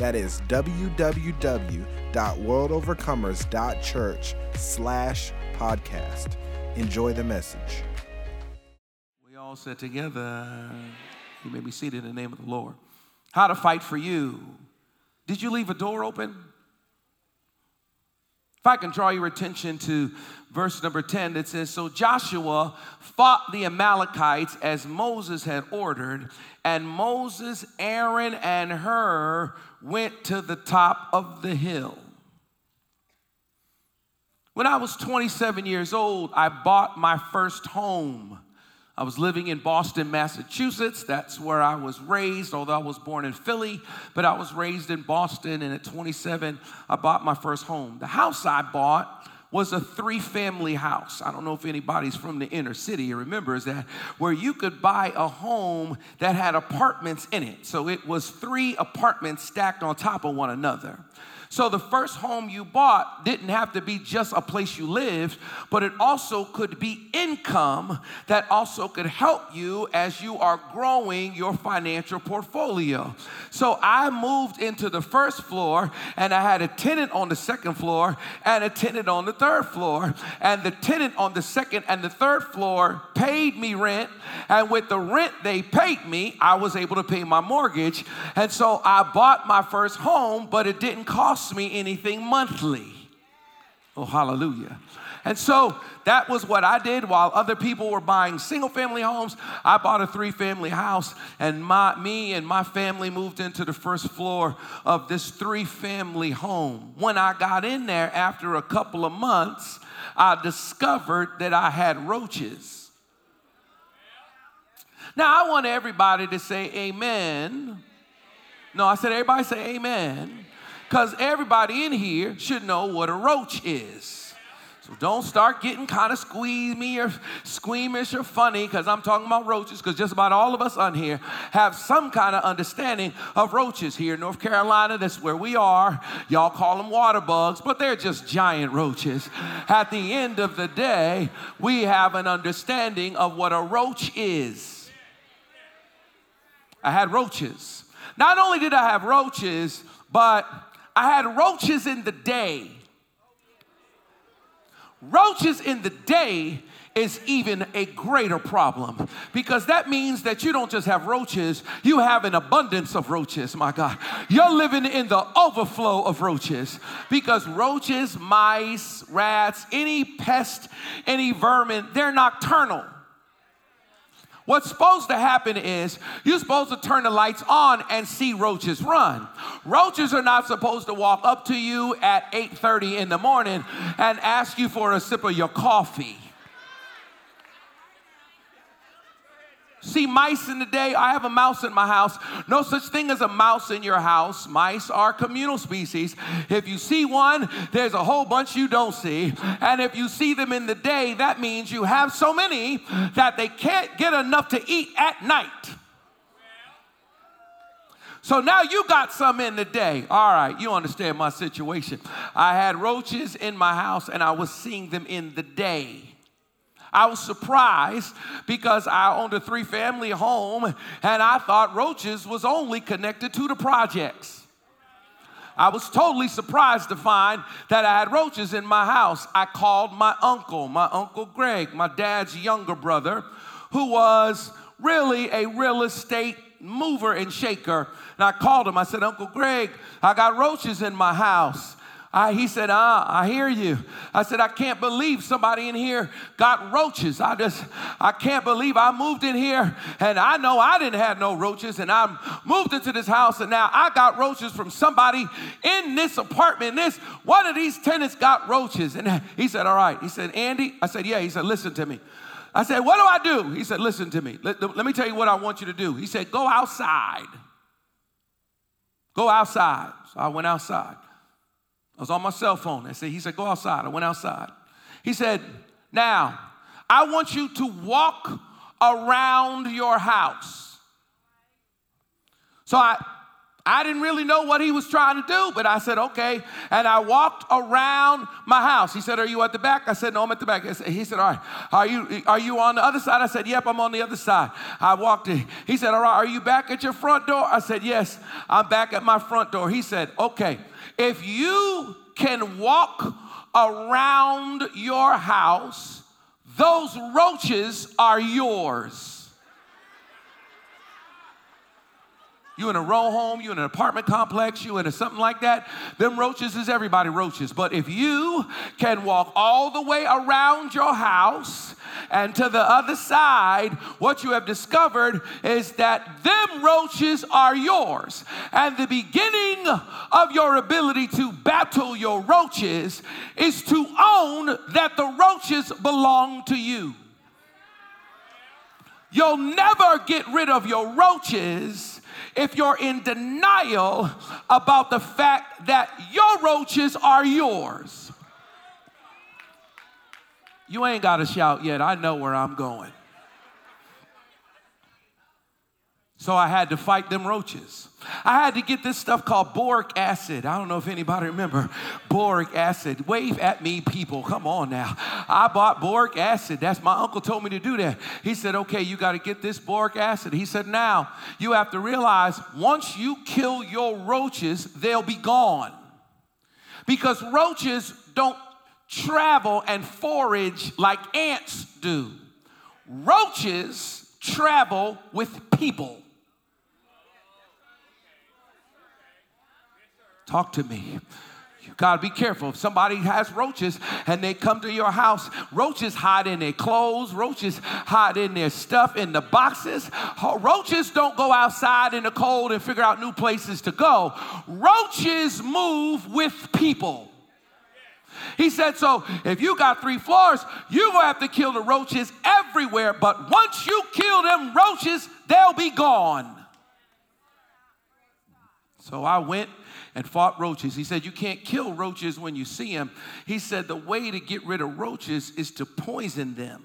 that is www.worldovercomers.church slash podcast. Enjoy the message. We all said together, you may be seated in the name of the Lord. How to fight for you. Did you leave a door open? If I can draw your attention to verse number 10, it says So Joshua fought the Amalekites as Moses had ordered, and Moses, Aaron, and Hur went to the top of the hill. When I was 27 years old, I bought my first home. I was living in Boston, Massachusetts. That's where I was raised, although I was born in Philly, but I was raised in Boston. And at 27, I bought my first home. The house I bought was a three family house. I don't know if anybody's from the inner city remembers that, where you could buy a home that had apartments in it. So it was three apartments stacked on top of one another. So the first home you bought didn't have to be just a place you lived, but it also could be income that also could help you as you are growing your financial portfolio. So I moved into the first floor and I had a tenant on the second floor and a tenant on the third floor. And the tenant on the second and the third floor paid me rent. And with the rent they paid me, I was able to pay my mortgage. And so I bought my first home, but it didn't cost cost me anything monthly. Oh, hallelujah. And so that was what I did while other people were buying single family homes. I bought a three family house, and my, me and my family moved into the first floor of this three family home. When I got in there after a couple of months, I discovered that I had roaches. Now, I want everybody to say amen. No, I said, everybody say amen. Because everybody in here should know what a roach is. So don't start getting kind of squeamy or squeamish or funny because I'm talking about roaches because just about all of us on here have some kind of understanding of roaches here in North Carolina. That's where we are. Y'all call them water bugs, but they're just giant roaches. At the end of the day, we have an understanding of what a roach is. I had roaches. Not only did I have roaches, but I had roaches in the day. Roaches in the day is even a greater problem because that means that you don't just have roaches, you have an abundance of roaches, my God. You're living in the overflow of roaches because roaches, mice, rats, any pest, any vermin, they're nocturnal. What's supposed to happen is you're supposed to turn the lights on and see roaches run. Roaches are not supposed to walk up to you at 8:30 in the morning and ask you for a sip of your coffee. See mice in the day. I have a mouse in my house. No such thing as a mouse in your house. Mice are communal species. If you see one, there's a whole bunch you don't see. And if you see them in the day, that means you have so many that they can't get enough to eat at night. So now you got some in the day. All right, you understand my situation. I had roaches in my house and I was seeing them in the day. I was surprised because I owned a three family home and I thought roaches was only connected to the projects. I was totally surprised to find that I had roaches in my house. I called my uncle, my uncle Greg, my dad's younger brother, who was really a real estate mover and shaker. And I called him. I said, Uncle Greg, I got roaches in my house. I, he said, Ah, I hear you. I said, I can't believe somebody in here got roaches. I just, I can't believe I moved in here and I know I didn't have no roaches and I moved into this house and now I got roaches from somebody in this apartment. This, one of these tenants got roaches. And he said, All right. He said, Andy, I said, Yeah. He said, Listen to me. I said, What do I do? He said, Listen to me. Let, let me tell you what I want you to do. He said, Go outside Go outside. So I went outside. I was on my cell phone. I said, he said, go outside. I went outside. He said, now, I want you to walk around your house. So I I didn't really know what he was trying to do, but I said, okay. And I walked around my house. He said, Are you at the back? I said, No, I'm at the back. He said, All right, are you, are you on the other side? I said, Yep, I'm on the other side. I walked in. He said, All right, are you back at your front door? I said, Yes, I'm back at my front door. He said, Okay, if you can walk around your house, those roaches are yours. You in a row home, you in an apartment complex, you in a something like that, them roaches is everybody roaches. But if you can walk all the way around your house and to the other side, what you have discovered is that them roaches are yours. And the beginning of your ability to battle your roaches is to own that the roaches belong to you. You'll never get rid of your roaches if you're in denial about the fact that your roaches are yours. You ain't got to shout yet. I know where I'm going. So I had to fight them roaches. I had to get this stuff called boric acid. I don't know if anybody remember boric acid. Wave at me, people. Come on now. I bought boric acid. That's my uncle told me to do that. He said, okay, you got to get this boric acid. He said, now you have to realize once you kill your roaches, they'll be gone. Because roaches don't travel and forage like ants do. Roaches travel with people. Talk to me. You gotta be careful. If somebody has roaches and they come to your house, roaches hide in their clothes, roaches hide in their stuff in the boxes. Roaches don't go outside in the cold and figure out new places to go. Roaches move with people. He said, so if you got three floors, you're gonna have to kill the roaches everywhere, but once you kill them roaches, they'll be gone. So I went and fought roaches. He said, You can't kill roaches when you see them. He said, The way to get rid of roaches is to poison them.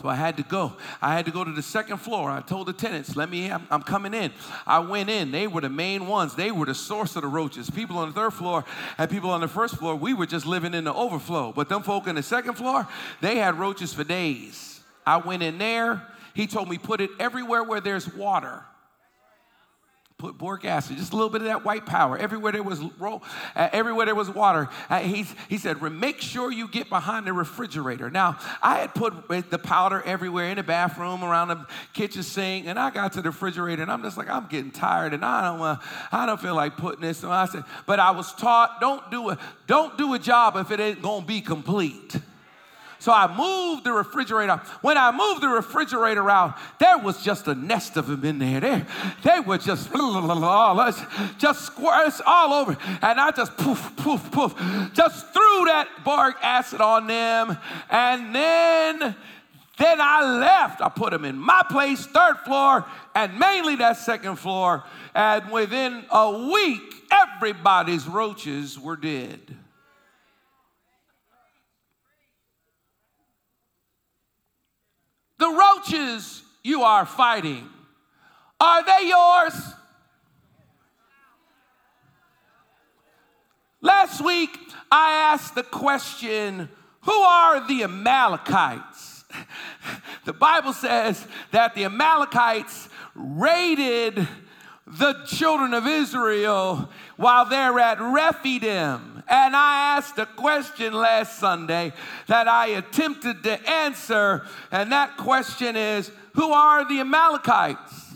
So I had to go. I had to go to the second floor. I told the tenants, let me, I'm, I'm, coming in. I went in. They were the main ones. They were the source of the roaches. People on the third floor and people on the first floor, we were just living in the overflow. But them folk in the second floor, they had roaches for days. I went in there. He told me, put it everywhere where there's water put boric acid, just a little bit of that white power. Everywhere there was uh, everywhere there was water, uh, he, he said, make sure you get behind the refrigerator. Now, I had put the powder everywhere in the bathroom, around the kitchen sink, and I got to the refrigerator, and I'm just like, I'm getting tired, and I don't want, I don't feel like putting this. So I said, but I was taught, don't do a, don't do a job if it ain't gonna be complete. So I moved the refrigerator. When I moved the refrigerator out, there was just a nest of them in there. They, they were just just squares all over. And I just poof, poof, poof, just threw that boric acid on them. And then then I left. I put them in my place, third floor, and mainly that second floor. And within a week, everybody's roaches were dead. The roaches you are fighting, are they yours? Last week, I asked the question who are the Amalekites? the Bible says that the Amalekites raided the children of Israel while they're at Rephidim. And I asked a question last Sunday that I attempted to answer, and that question is Who are the Amalekites?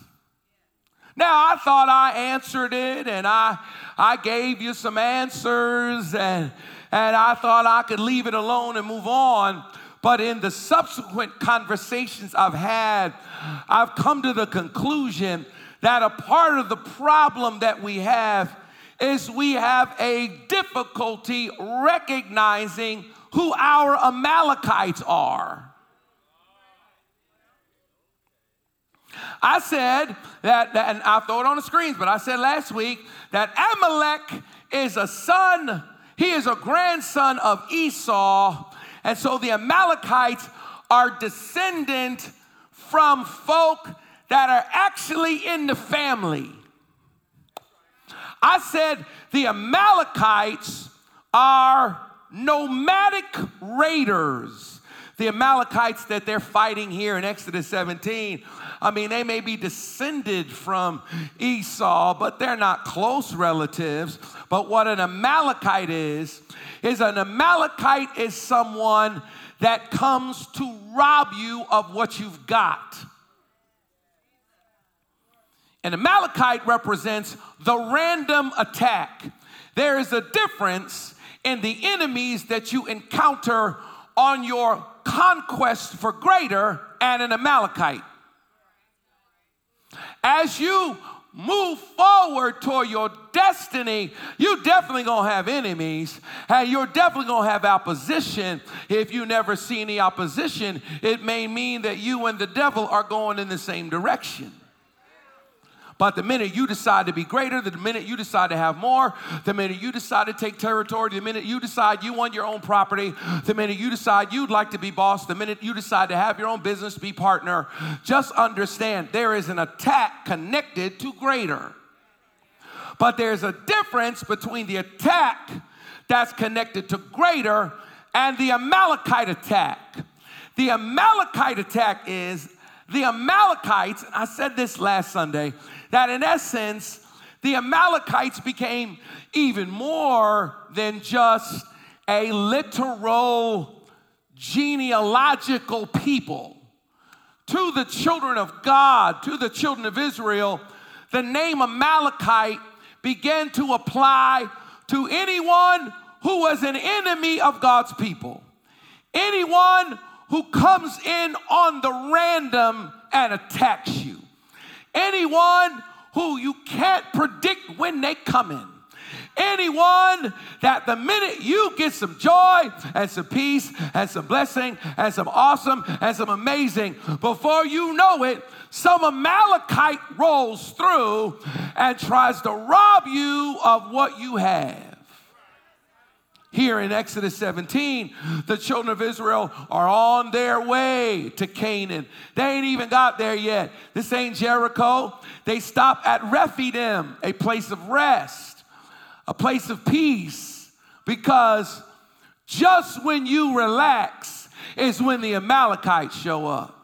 Now, I thought I answered it and I, I gave you some answers, and, and I thought I could leave it alone and move on. But in the subsequent conversations I've had, I've come to the conclusion that a part of the problem that we have is we have a difficulty recognizing who our Amalekites are. I said that, that, and I'll throw it on the screens, but I said last week that Amalek is a son, he is a grandson of Esau. And so the Amalekites are descendant from folk that are actually in the family. I said the Amalekites are nomadic raiders. The Amalekites that they're fighting here in Exodus 17, I mean, they may be descended from Esau, but they're not close relatives. But what an Amalekite is, is an Amalekite is someone that comes to rob you of what you've got. An Amalekite represents the random attack. There is a difference in the enemies that you encounter on your conquest for greater and an Amalekite. As you move forward toward your destiny, you definitely gonna have enemies, and you're definitely gonna have opposition. If you never see any opposition, it may mean that you and the devil are going in the same direction. But the minute you decide to be greater, the minute you decide to have more, the minute you decide to take territory, the minute you decide you want your own property, the minute you decide you'd like to be boss, the minute you decide to have your own business, be partner, just understand there is an attack connected to greater. But there's a difference between the attack that's connected to greater and the Amalekite attack. The Amalekite attack is the Amalekites, I said this last Sunday, that in essence, the Amalekites became even more than just a literal genealogical people. To the children of God, to the children of Israel, the name Amalekite began to apply to anyone who was an enemy of God's people. Anyone who comes in on the random and attacks you. Anyone who you can't predict when they come in. Anyone that the minute you get some joy and some peace and some blessing and some awesome and some amazing, before you know it, some Amalekite rolls through and tries to rob you of what you have. Here in Exodus 17, the children of Israel are on their way to Canaan. They ain't even got there yet. This ain't Jericho. They stop at Rephidim, a place of rest, a place of peace, because just when you relax is when the Amalekites show up.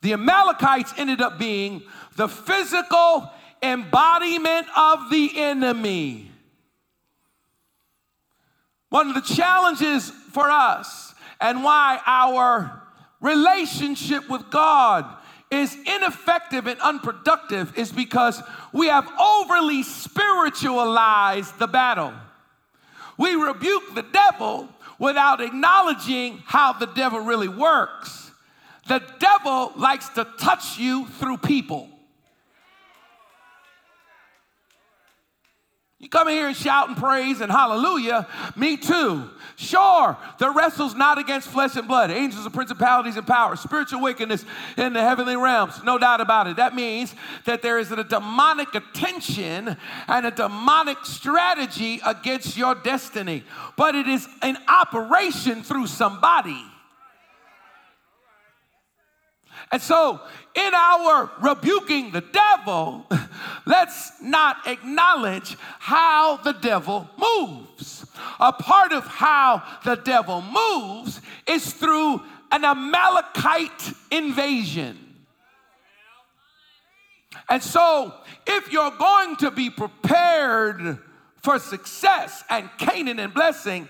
The Amalekites ended up being the physical embodiment of the enemy. One of the challenges for us and why our relationship with God is ineffective and unproductive is because we have overly spiritualized the battle. We rebuke the devil without acknowledging how the devil really works. The devil likes to touch you through people. You come here and shout and praise and hallelujah. Me too. Sure, the wrestle's not against flesh and blood, angels and principalities and powers, spiritual wickedness in the heavenly realms. No doubt about it. That means that there is a demonic attention and a demonic strategy against your destiny, but it is an operation through somebody. And so, in our rebuking the devil, let's not acknowledge how the devil moves. A part of how the devil moves is through an Amalekite invasion. And so, if you're going to be prepared for success and Canaan and blessing,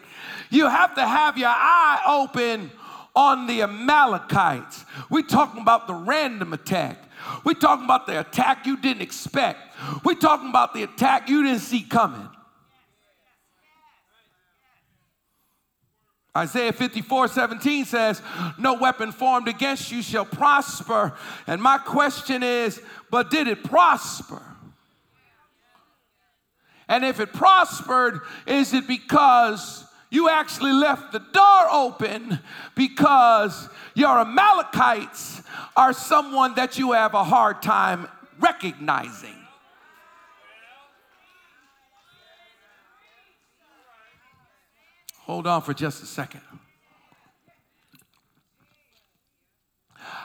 you have to have your eye open on the Amalekites. We're talking about the random attack. We're talking about the attack you didn't expect. We're talking about the attack you didn't see coming. Isaiah 54 17 says, No weapon formed against you shall prosper. And my question is, but did it prosper? And if it prospered, is it because You actually left the door open because your Amalekites are someone that you have a hard time recognizing. Hold on for just a second.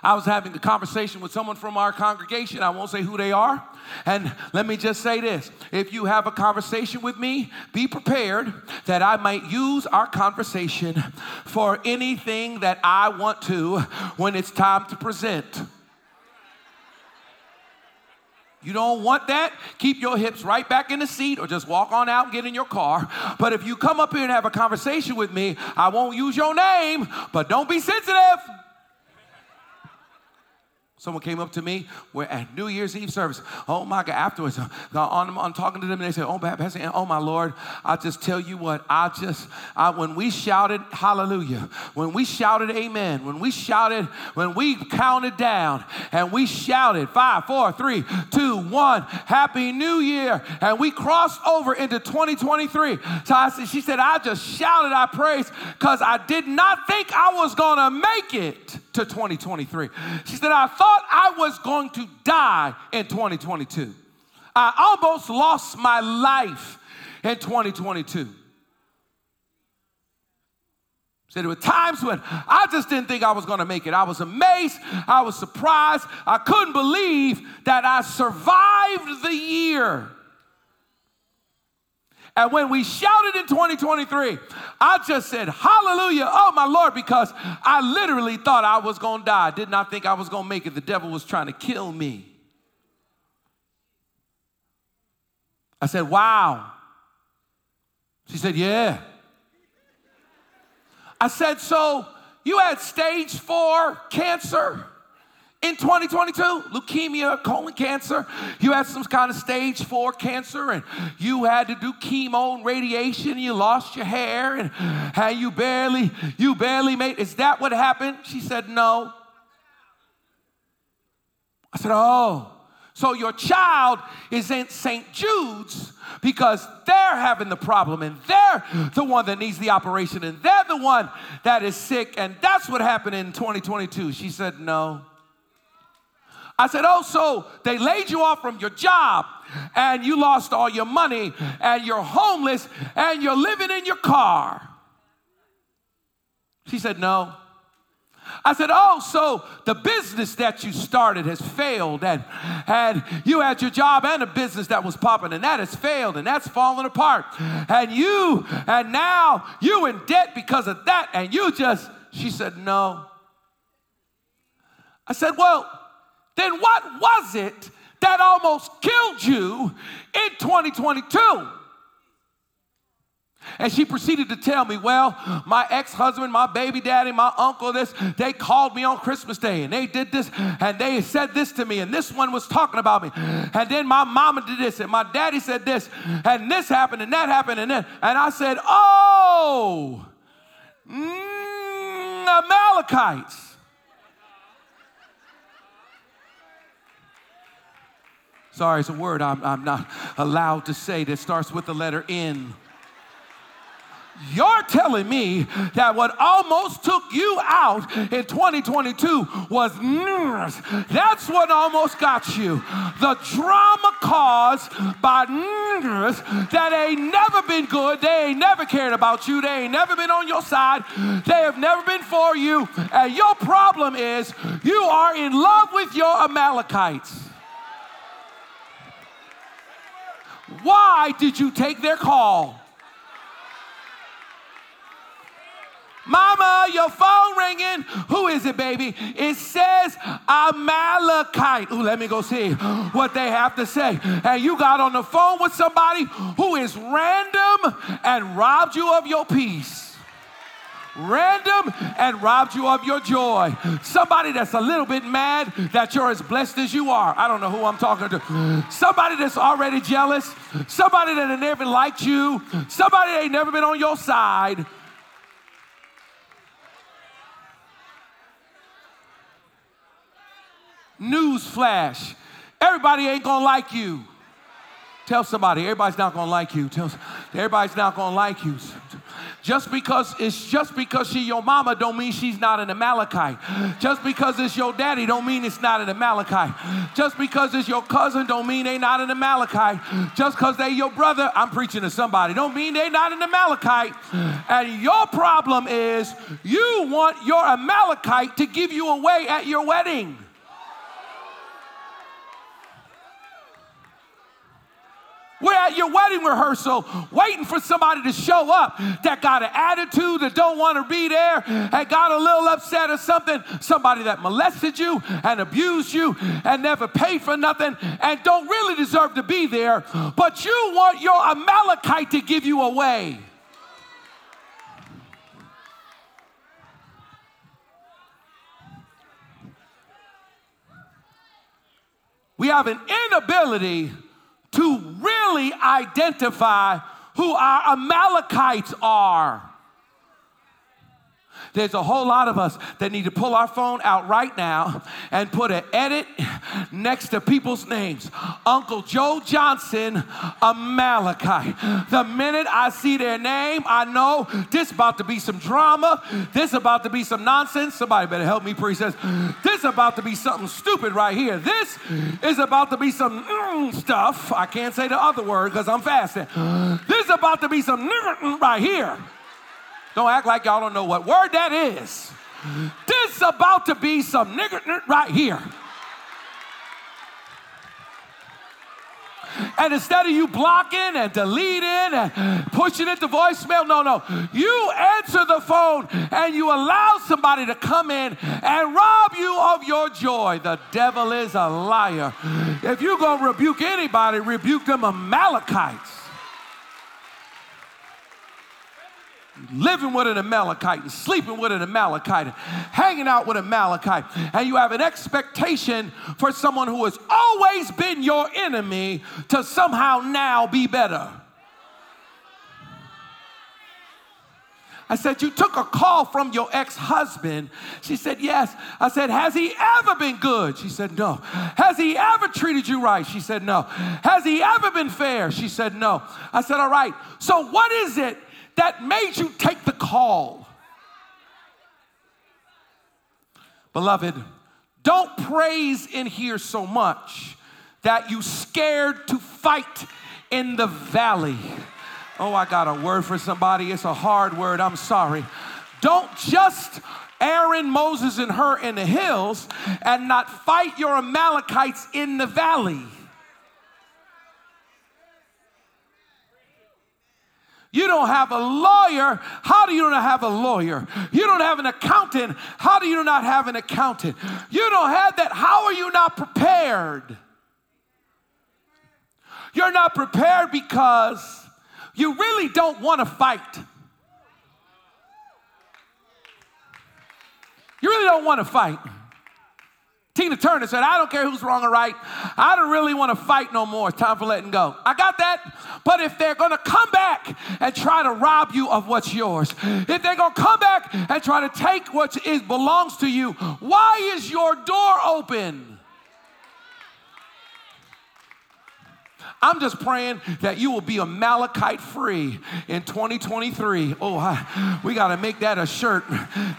I was having a conversation with someone from our congregation. I won't say who they are. And let me just say this if you have a conversation with me, be prepared that I might use our conversation for anything that I want to when it's time to present. You don't want that? Keep your hips right back in the seat or just walk on out and get in your car. But if you come up here and have a conversation with me, I won't use your name, but don't be sensitive. Someone came up to me we're at New Year's Eve service. Oh my God, afterwards, on, on talking to them, and they said, Oh, Pastor, oh my Lord, I just tell you what, I just, I, when we shouted hallelujah, when we shouted amen, when we shouted, when we counted down and we shouted five, four, three, two, one, Happy New Year, and we crossed over into 2023. So I said, She said, I just shouted, I praised, because I did not think I was going to make it to 2023. She said, I thought I was going to die in 2022. I almost lost my life in 2022. Said there were times when I just didn't think I was going to make it. I was amazed. I was surprised. I couldn't believe that I survived the year. And when we shouted in 2023, I just said, Hallelujah, oh my Lord, because I literally thought I was going to die. Did not think I was going to make it. The devil was trying to kill me. I said, Wow. She said, Yeah. I said, So you had stage four cancer? In 2022 leukemia colon cancer. You had some kind of stage four cancer and you had to do chemo and radiation. And you lost your hair and, and you barely you barely made is that what happened? She said no. I said oh. So your child is in st jude's because they're having the problem and they're the one that needs the operation and they're the one that is sick and that's what happened in 2022 she said no I said, Oh, so they laid you off from your job and you lost all your money and you're homeless and you're living in your car. She said, No. I said, Oh, so the business that you started has failed, and, and you had your job and a business that was popping, and that has failed, and that's fallen apart. And you, and now you in debt because of that, and you just, she said, No. I said, Well, then what was it that almost killed you in 2022? And she proceeded to tell me, well, my ex husband, my baby daddy, my uncle, this, they called me on Christmas Day and they did this and they said this to me and this one was talking about me. And then my mama did this and my daddy said this and this happened and that happened and then, and I said, oh, mm, Amalekites. Sorry, it's a word I'm, I'm not allowed to say that starts with the letter N. You're telling me that what almost took you out in 2022 was nurse. That's what almost got you. The drama caused by nurse that ain't never been good. They ain't never cared about you. They ain't never been on your side. They have never been for you. And your problem is you are in love with your Amalekites. Why did you take their call? Mama, your phone ringing. Who is it, baby? It says Amalekite. Ooh, let me go see what they have to say. And you got on the phone with somebody who is random and robbed you of your peace random and robbed you of your joy. Somebody that's a little bit mad that you're as blessed as you are. I don't know who I'm talking to. Somebody that's already jealous. Somebody that never liked you. Somebody that ain't never been on your side. News flash. Everybody ain't gonna like you. Tell somebody, everybody's not gonna like you. Tell, everybody's not gonna like you. Just because it's just because she your mama don't mean she's not an Amalekite. Just because it's your daddy don't mean it's not an Amalekite. Just because it's your cousin don't mean they not an Amalekite. Just because they your brother, I'm preaching to somebody, don't mean they not an Amalekite. And your problem is you want your Amalekite to give you away at your wedding. We're at your wedding rehearsal waiting for somebody to show up that got an attitude, that don't want to be there, and got a little upset or something. Somebody that molested you and abused you and never paid for nothing and don't really deserve to be there, but you want your Amalekite to give you away. We have an inability to really identify who our Amalekites are. There's a whole lot of us that need to pull our phone out right now and put an edit next to people's names. Uncle Joe Johnson, Amalekite. The minute I see their name, I know this about to be some drama. This about to be some nonsense. Somebody better help me, priest. Says this about to be something stupid right here. This is about to be some mm, stuff. I can't say the other word because I'm fasting. This is about to be some right here. Don't act like y'all don't know what word that is. This about to be some nigger right here. And instead of you blocking and deleting and pushing it to voicemail, no, no. You answer the phone and you allow somebody to come in and rob you of your joy. The devil is a liar. If you're going to rebuke anybody, rebuke them Amalekites. Living with an Amalekite and sleeping with an Amalekite, hanging out with an Amalekite, and you have an expectation for someone who has always been your enemy to somehow now be better. I said, You took a call from your ex husband. She said, Yes. I said, Has he ever been good? She said, No. Has he ever treated you right? She said, No. Has he ever been fair? She said, No. I said, All right. So, what is it that made you take the call. Beloved, don't praise in here so much that you scared to fight in the valley. Oh, I got a word for somebody. It's a hard word. I'm sorry. Don't just Aaron, Moses, and Hur in the hills and not fight your Amalekites in the valley. You don't have a lawyer. How do you not have a lawyer? You don't have an accountant. How do you not have an accountant? You don't have that. How are you not prepared? You're not prepared because you really don't want to fight. You really don't want to fight. Tina Turner said, I don't care who's wrong or right. I don't really want to fight no more. It's time for letting go. I got that. But if they're going to come back and try to rob you of what's yours, if they're going to come back and try to take what belongs to you, why is your door open? I'm just praying that you will be Amalekite free in 2023. Oh, I, we got to make that a shirt.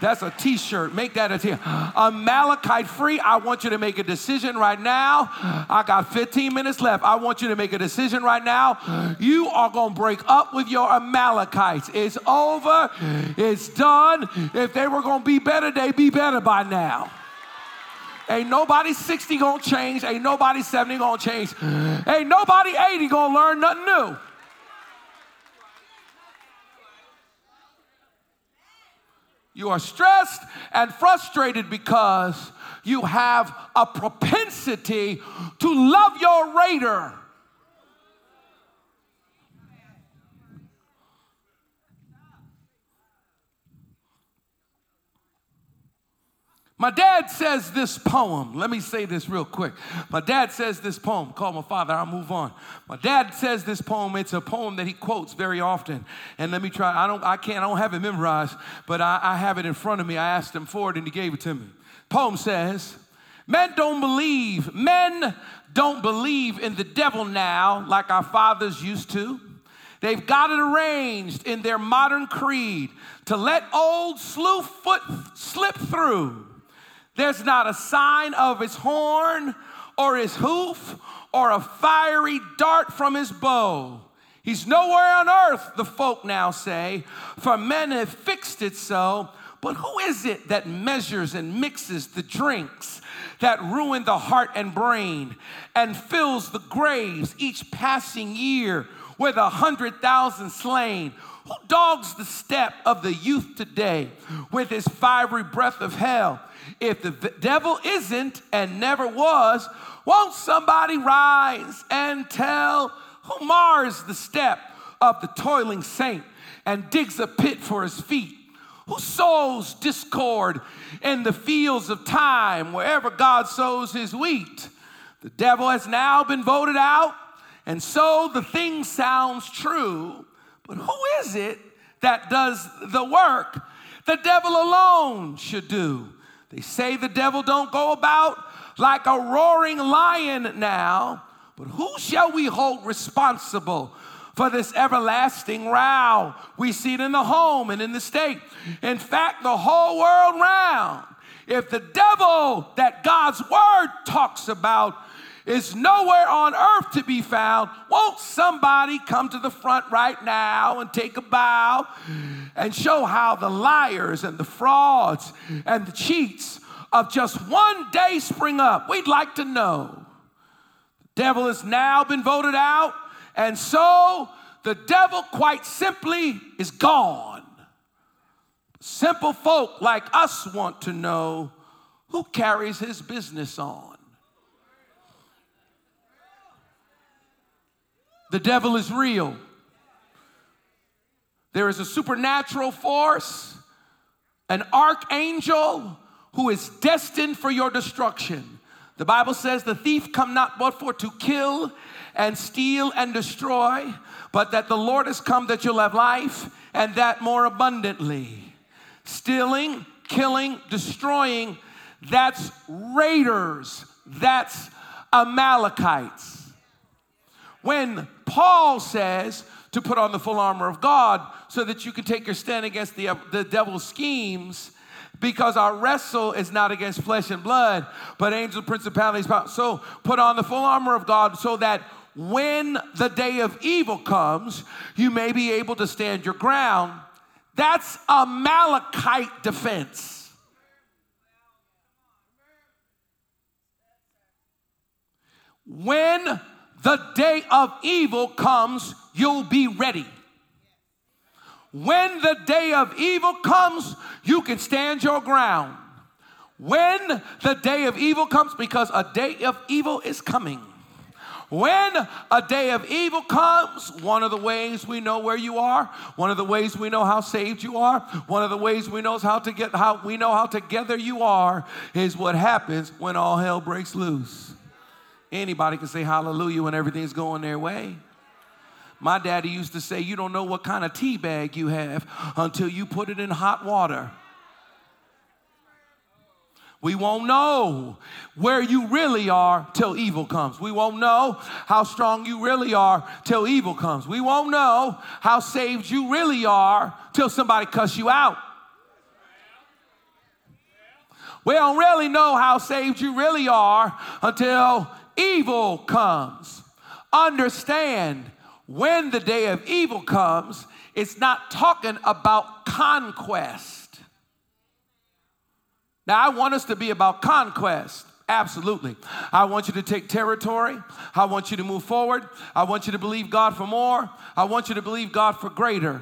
That's a t shirt. Make that a t shirt. Amalekite free. I want you to make a decision right now. I got 15 minutes left. I want you to make a decision right now. You are going to break up with your Amalekites. It's over. It's done. If they were going to be better, they'd be better by now. Ain't nobody 60 gonna change. Ain't nobody 70 gonna change. Ain't nobody 80 gonna learn nothing new. You are stressed and frustrated because you have a propensity to love your raider My dad says this poem. Let me say this real quick. My dad says this poem. Call my father, I'll move on. My dad says this poem. It's a poem that he quotes very often. And let me try. I don't, I can't, I don't have it memorized, but I, I have it in front of me. I asked him for it and he gave it to me. Poem says, Men don't believe, men don't believe in the devil now like our fathers used to. They've got it arranged in their modern creed to let old Slewfoot slip through. There's not a sign of his horn or his hoof or a fiery dart from his bow. He's nowhere on earth, the folk now say, for men have fixed it so. But who is it that measures and mixes the drinks that ruin the heart and brain and fills the graves each passing year with a hundred thousand slain? Who dogs the step of the youth today with his fiery breath of hell? If the devil isn't and never was, won't somebody rise and tell who mars the step of the toiling saint and digs a pit for his feet? Who sows discord in the fields of time wherever God sows his wheat? The devil has now been voted out, and so the thing sounds true. But who is it that does the work the devil alone should do? They say the devil don't go about like a roaring lion now, but who shall we hold responsible for this everlasting row? We see it in the home and in the state. In fact, the whole world round. If the devil that God's word talks about is nowhere on earth to be found, won't somebody come to the front right now and take a bow and show how the liars and the frauds and the cheats of just one day spring up? We'd like to know. The devil has now been voted out, and so the devil, quite simply, is gone. Simple folk like us want to know who carries his business on. The devil is real. There is a supernatural force, an archangel who is destined for your destruction. The Bible says the thief come not but for to kill and steal and destroy, but that the Lord has come that you'll have life and that more abundantly. Stealing, killing, destroying, that's raiders, that's Amalekites. When Paul says to put on the full armor of God so that you can take your stand against the, the devil's schemes, because our wrestle is not against flesh and blood, but angel principalities. So put on the full armor of God so that when the day of evil comes, you may be able to stand your ground. That's Amalekite defense. When the day of evil comes, you'll be ready. When the day of evil comes, you can stand your ground. When the day of evil comes, because a day of evil is coming. When a day of evil comes, one of the ways we know where you are, one of the ways we know how saved you are, one of the ways we know how to get how we know how together you are is what happens when all hell breaks loose. Anybody can say hallelujah when everything's going their way. My daddy used to say, You don't know what kind of tea bag you have until you put it in hot water. We won't know where you really are till evil comes. We won't know how strong you really are till evil comes. We won't know how saved you really are till somebody cuss you out. We don't really know how saved you really are until evil comes. Understand when the day of evil comes, it's not talking about conquest. Now, I want us to be about conquest. Absolutely. I want you to take territory. I want you to move forward. I want you to believe God for more. I want you to believe God for greater.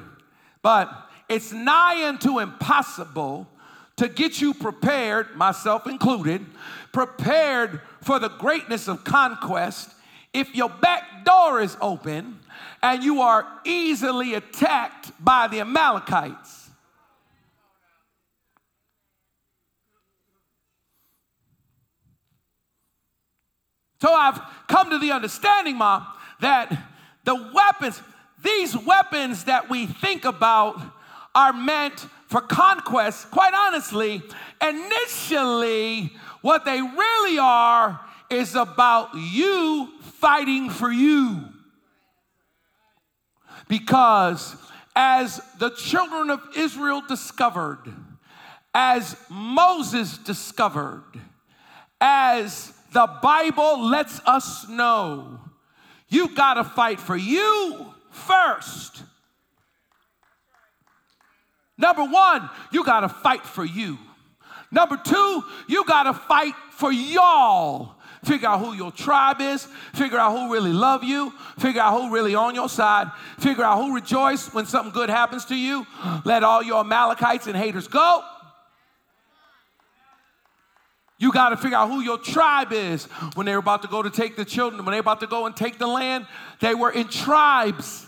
But it's nigh unto impossible to get you prepared, myself included, prepared for the greatness of conquest if your back door is open and you are easily attacked by the Amalekites. So I've come to the understanding, Mom, that the weapons, these weapons that we think about, are meant for conquest. Quite honestly, initially, what they really are is about you fighting for you. Because as the children of Israel discovered, as Moses discovered, as the Bible lets us know, you got to fight for you first. Number one, you got to fight for you. Number two, you got to fight for y'all. Figure out who your tribe is. Figure out who really love you. Figure out who really on your side. Figure out who rejoice when something good happens to you. Let all your Amalekites and haters go. You got to figure out who your tribe is. When they were about to go to take the children, when they were about to go and take the land, they were in tribes.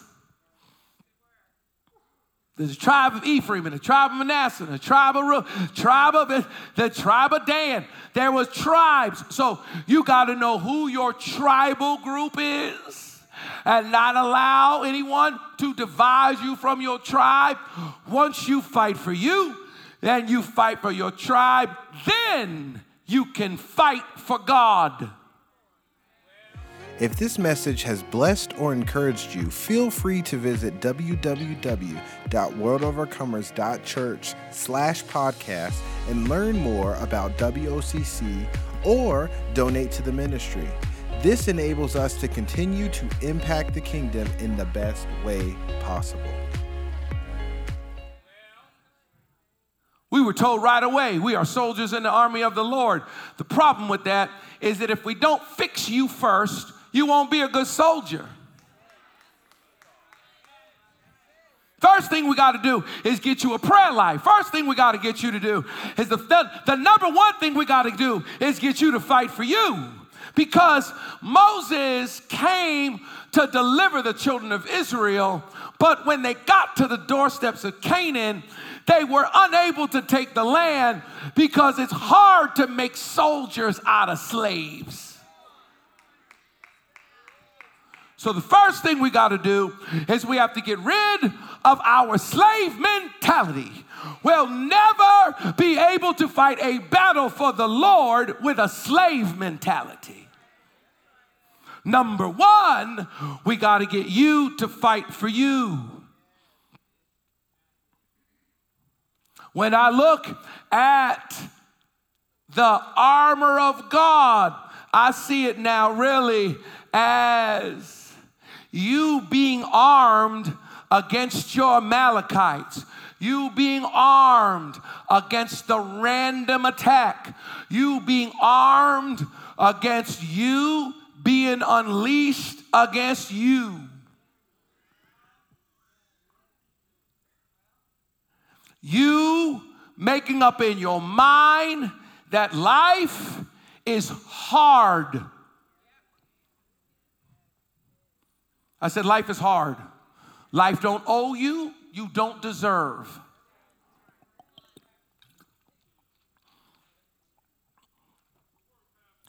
There's a tribe of Ephraim and a tribe of Manasseh and a tribe of tribe of the tribe of Dan. There was tribes. So you got to know who your tribal group is and not allow anyone to divide you from your tribe. Once you fight for you, then you fight for your tribe, then you can fight for God. If this message has blessed or encouraged you, feel free to visit www.worldovercomers.church slash podcast and learn more about WOCC or donate to the ministry. This enables us to continue to impact the kingdom in the best way possible. We were told right away, we are soldiers in the army of the Lord. The problem with that is that if we don't fix you first, you won't be a good soldier. First thing we got to do is get you a prayer life. First thing we got to get you to do is the, the, the number one thing we got to do is get you to fight for you. Because Moses came to deliver the children of Israel, but when they got to the doorsteps of Canaan, they were unable to take the land because it's hard to make soldiers out of slaves. So, the first thing we got to do is we have to get rid of our slave mentality. We'll never be able to fight a battle for the Lord with a slave mentality. Number one, we got to get you to fight for you. When I look at the armor of God, I see it now really as you being armed against your Amalekites, you being armed against the random attack, you being armed against you being unleashed against you. You making up in your mind that life is hard I said, life is hard. Life don't owe you, you don't deserve.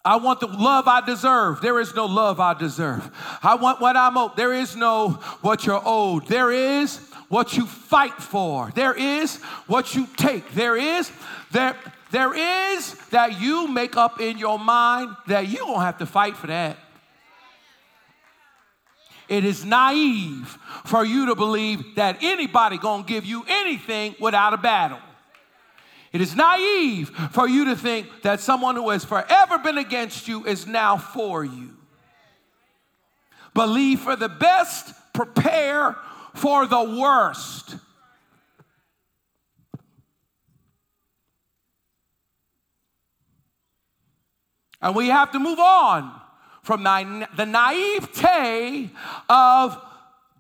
I want the love I deserve. There is no love I deserve. I want what I'm owed. There is no what you're owed. There is what you fight for. There is what you take. There is there there is that you make up in your mind that you don't have to fight for that. It is naive for you to believe that anybody going to give you anything without a battle. It is naive for you to think that someone who has forever been against you is now for you. Believe for the best, prepare for the worst. And we have to move on from the naivete of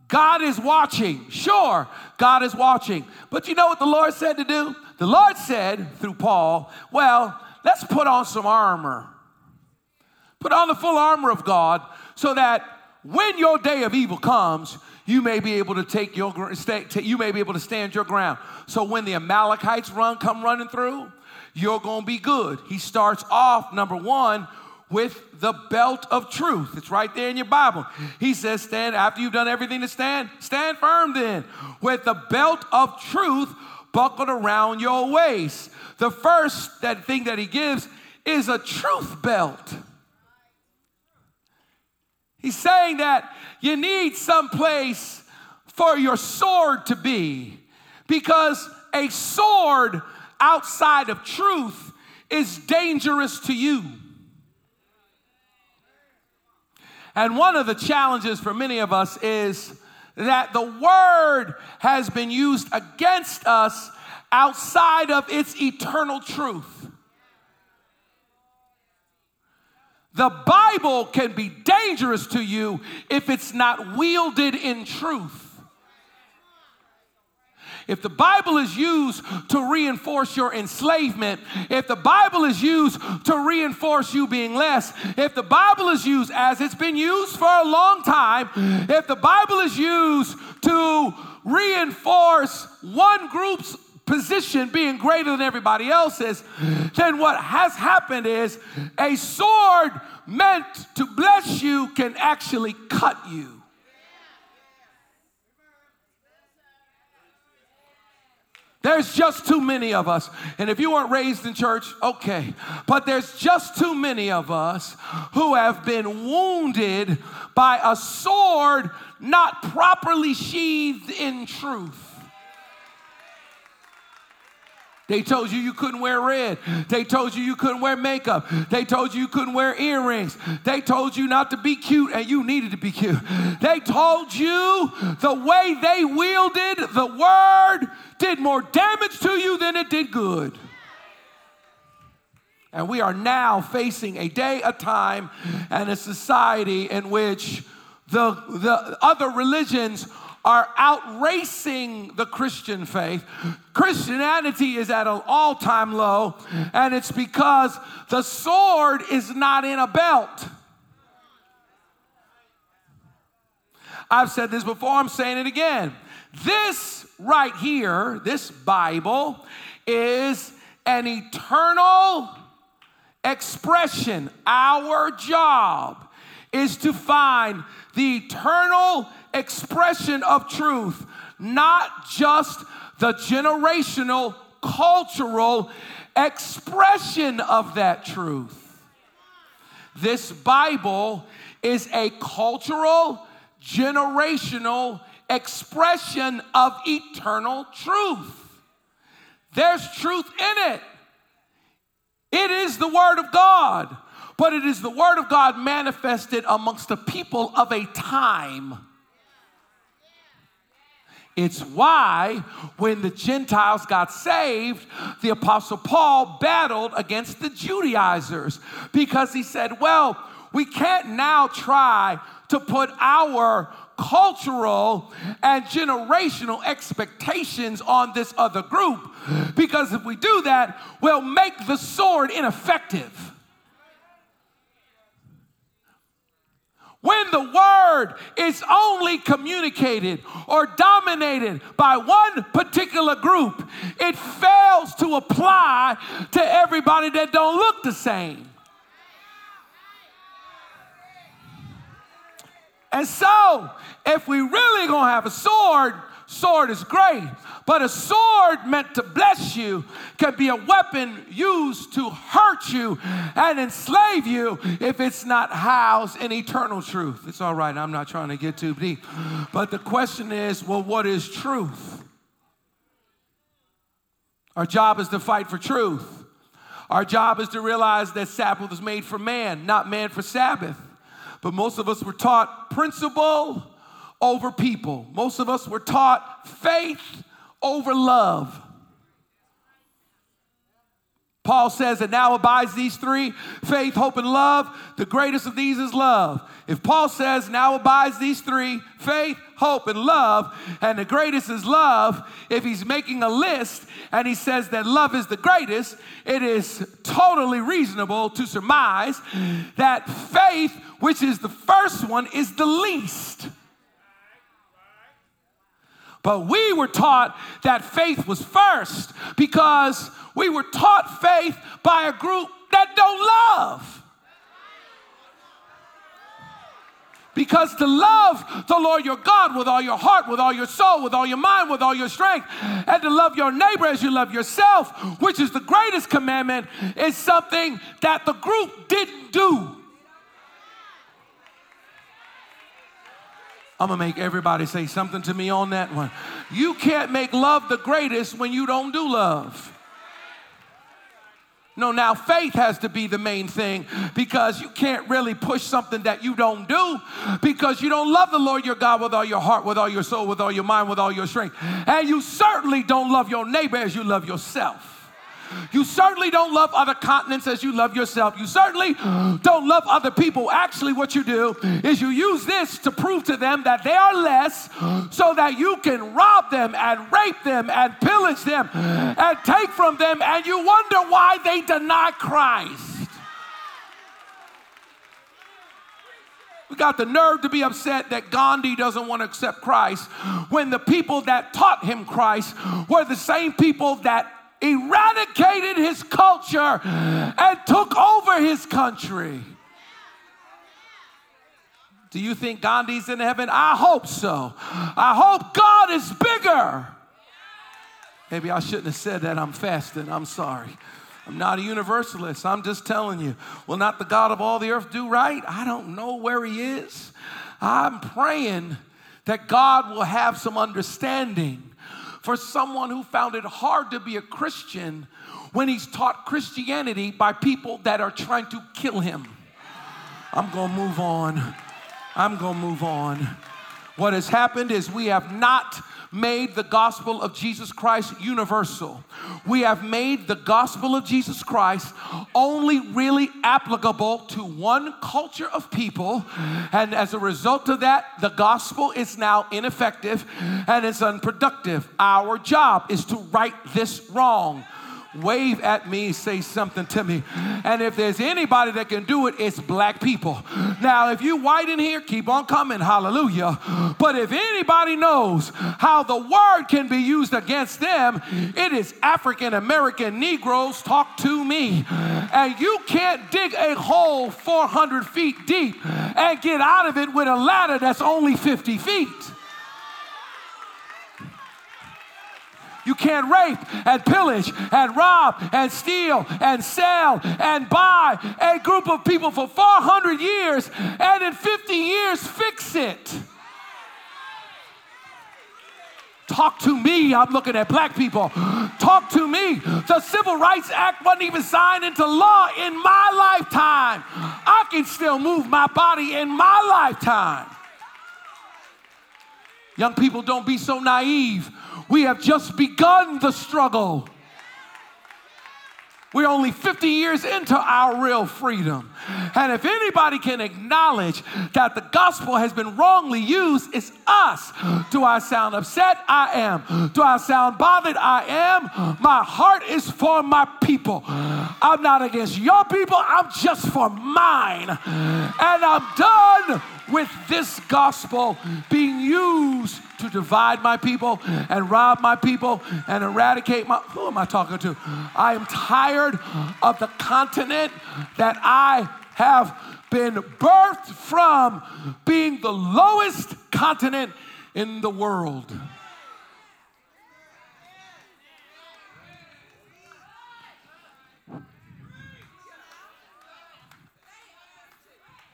God is watching. Sure, God is watching. But you know what the Lord said to do? The Lord said through Paul, well, let's put on some armor. Put on the full armor of God so that when your day of evil comes, you may be able to take your you may be able to stand your ground. So when the Amalekites run come running through, you're going to be good. He starts off number 1 with the belt of truth. It's right there in your Bible. He says, Stand after you've done everything to stand, stand firm then with the belt of truth buckled around your waist. The first that thing that he gives is a truth belt. He's saying that you need some place for your sword to be because a sword outside of truth is dangerous to you. And one of the challenges for many of us is that the word has been used against us outside of its eternal truth. The Bible can be dangerous to you if it's not wielded in truth. If the Bible is used to reinforce your enslavement, if the Bible is used to reinforce you being less, if the Bible is used as it's been used for a long time, if the Bible is used to reinforce one group's position being greater than everybody else's, then what has happened is a sword meant to bless you can actually cut you. There's just too many of us. And if you weren't raised in church, okay. But there's just too many of us who have been wounded by a sword not properly sheathed in truth. They told you you couldn't wear red. They told you you couldn't wear makeup. They told you you couldn't wear earrings. They told you not to be cute and you needed to be cute. They told you the way they wielded the word did more damage to you than it did good. And we are now facing a day, a time, and a society in which the, the other religions are outracing the Christian faith. Christianity is at an all time low, and it's because the sword is not in a belt. I've said this before, I'm saying it again. This right here, this Bible, is an eternal expression. Our job is to find the eternal expression of truth, not just the generational, cultural expression of that truth. This Bible is a cultural, generational expression of eternal truth. There's truth in it. It is the Word of God, but it is the Word of God manifested amongst the people of a time. It's why when the Gentiles got saved, the Apostle Paul battled against the Judaizers because he said, Well, we can't now try to put our cultural and generational expectations on this other group because if we do that, we'll make the sword ineffective. When the word is only communicated or dominated by one particular group, it fails to apply to everybody that don't look the same. And so, if we really gonna have a sword, sword is great. But a sword meant to bless you can be a weapon used to hurt you and enslave you if it's not housed in eternal truth. It's all right, I'm not trying to get too deep. But the question is well, what is truth? Our job is to fight for truth. Our job is to realize that Sabbath was made for man, not man for Sabbath. But most of us were taught principle over people. Most of us were taught faith over love. Paul says and now abides these three faith, hope, and love. The greatest of these is love. If Paul says now abides these three faith, hope, and love, and the greatest is love, if he's making a list and he says that love is the greatest, it is totally reasonable to surmise that faith, which is the first one, is the least. But we were taught that faith was first because we were taught faith by a group that don't love. Because to love the Lord your God with all your heart, with all your soul, with all your mind, with all your strength, and to love your neighbor as you love yourself, which is the greatest commandment, is something that the group didn't do. I'm gonna make everybody say something to me on that one. You can't make love the greatest when you don't do love. No, now faith has to be the main thing because you can't really push something that you don't do because you don't love the Lord your God with all your heart, with all your soul, with all your mind, with all your strength. And you certainly don't love your neighbor as you love yourself. You certainly don't love other continents as you love yourself. You certainly don't love other people. Actually, what you do is you use this to prove to them that they are less so that you can rob them and rape them and pillage them and take from them, and you wonder why they deny Christ. We got the nerve to be upset that Gandhi doesn't want to accept Christ when the people that taught him Christ were the same people that eradicated his culture and took over his country. Do you think Gandhi's in heaven? I hope so. I hope God is bigger. Maybe I shouldn't have said that. I'm fasting. I'm sorry. I'm not a universalist. I'm just telling you. Will not the God of all the earth do right? I don't know where he is. I'm praying that God will have some understanding for someone who found it hard to be a Christian when he's taught Christianity by people that are trying to kill him. I'm gonna move on. I'm gonna move on. What has happened is we have not made the gospel of Jesus Christ universal. We have made the gospel of Jesus Christ only really applicable to one culture of people. And as a result of that, the gospel is now ineffective and it's unproductive. Our job is to right this wrong wave at me, say something to me. And if there's anybody that can do it, it's black people. Now, if you white in here, keep on coming, hallelujah. But if anybody knows how the word can be used against them, it is African American Negroes talk to me. And you can't dig a hole 400 feet deep and get out of it with a ladder that's only 50 feet. You can't rape and pillage and rob and steal and sell and buy a group of people for 400 years and in 50 years fix it. Talk to me. I'm looking at black people. Talk to me. The Civil Rights Act wasn't even signed into law in my lifetime. I can still move my body in my lifetime. Young people, don't be so naive. We have just begun the struggle. We're only 50 years into our real freedom. And if anybody can acknowledge that the gospel has been wrongly used, it's us. Do I sound upset? I am. Do I sound bothered? I am. My heart is for my people. I'm not against your people, I'm just for mine. And I'm done with this gospel being used to divide my people and rob my people and eradicate my. Who am I talking to? I am tired of the continent that I have been birthed from being the lowest continent in the world.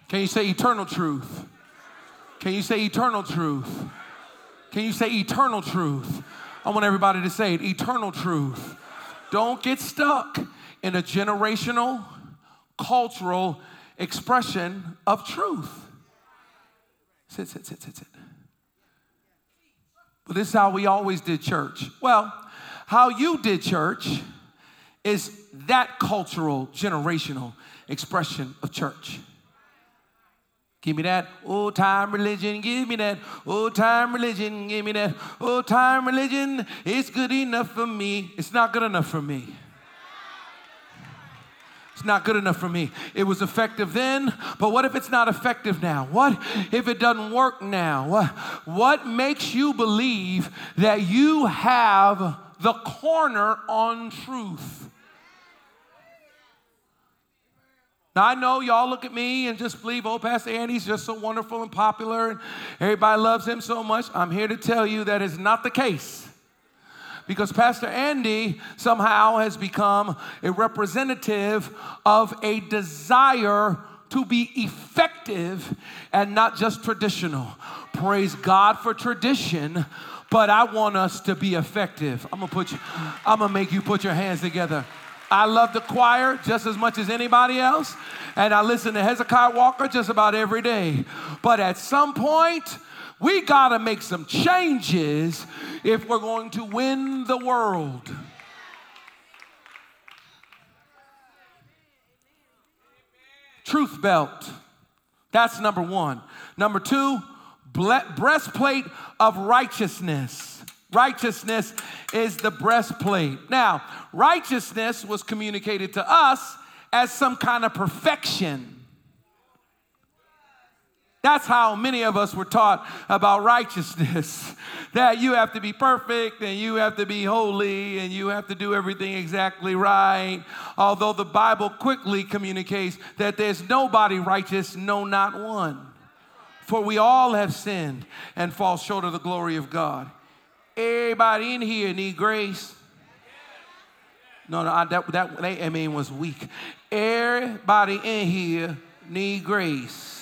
Can you say eternal truth? Can you say eternal truth? Can you say eternal truth? I want everybody to say it eternal truth. Don't get stuck in a generational, cultural expression of truth. Sit, sit, sit, sit, sit. But this is how we always did church. Well, how you did church is that cultural, generational expression of church. Give me that old time religion, give me that old time religion, give me that old time religion. It's good enough for me. It's not good enough for me. It's not good enough for me. It was effective then, but what if it's not effective now? What if it doesn't work now? What, what makes you believe that you have the corner on truth? Now, I know y'all look at me and just believe, oh, Pastor Andy's just so wonderful and popular and everybody loves him so much. I'm here to tell you that is not the case. Because Pastor Andy somehow has become a representative of a desire to be effective and not just traditional. praise God for tradition, but I want us to be effective. I'm gonna put you, I'm gonna make you put your hands together. I love the choir just as much as anybody else, and I listen to Hezekiah Walker just about every day. But at some point, we gotta make some changes if we're going to win the world. Truth belt. That's number one. Number two, breastplate of righteousness. Righteousness is the breastplate. Now, righteousness was communicated to us as some kind of perfection. That's how many of us were taught about righteousness that you have to be perfect and you have to be holy and you have to do everything exactly right. Although the Bible quickly communicates that there's nobody righteous, no, not one. For we all have sinned and fall short of the glory of God. Everybody in here need grace. No, no, I, that, that, that I mean was weak. Everybody in here need grace.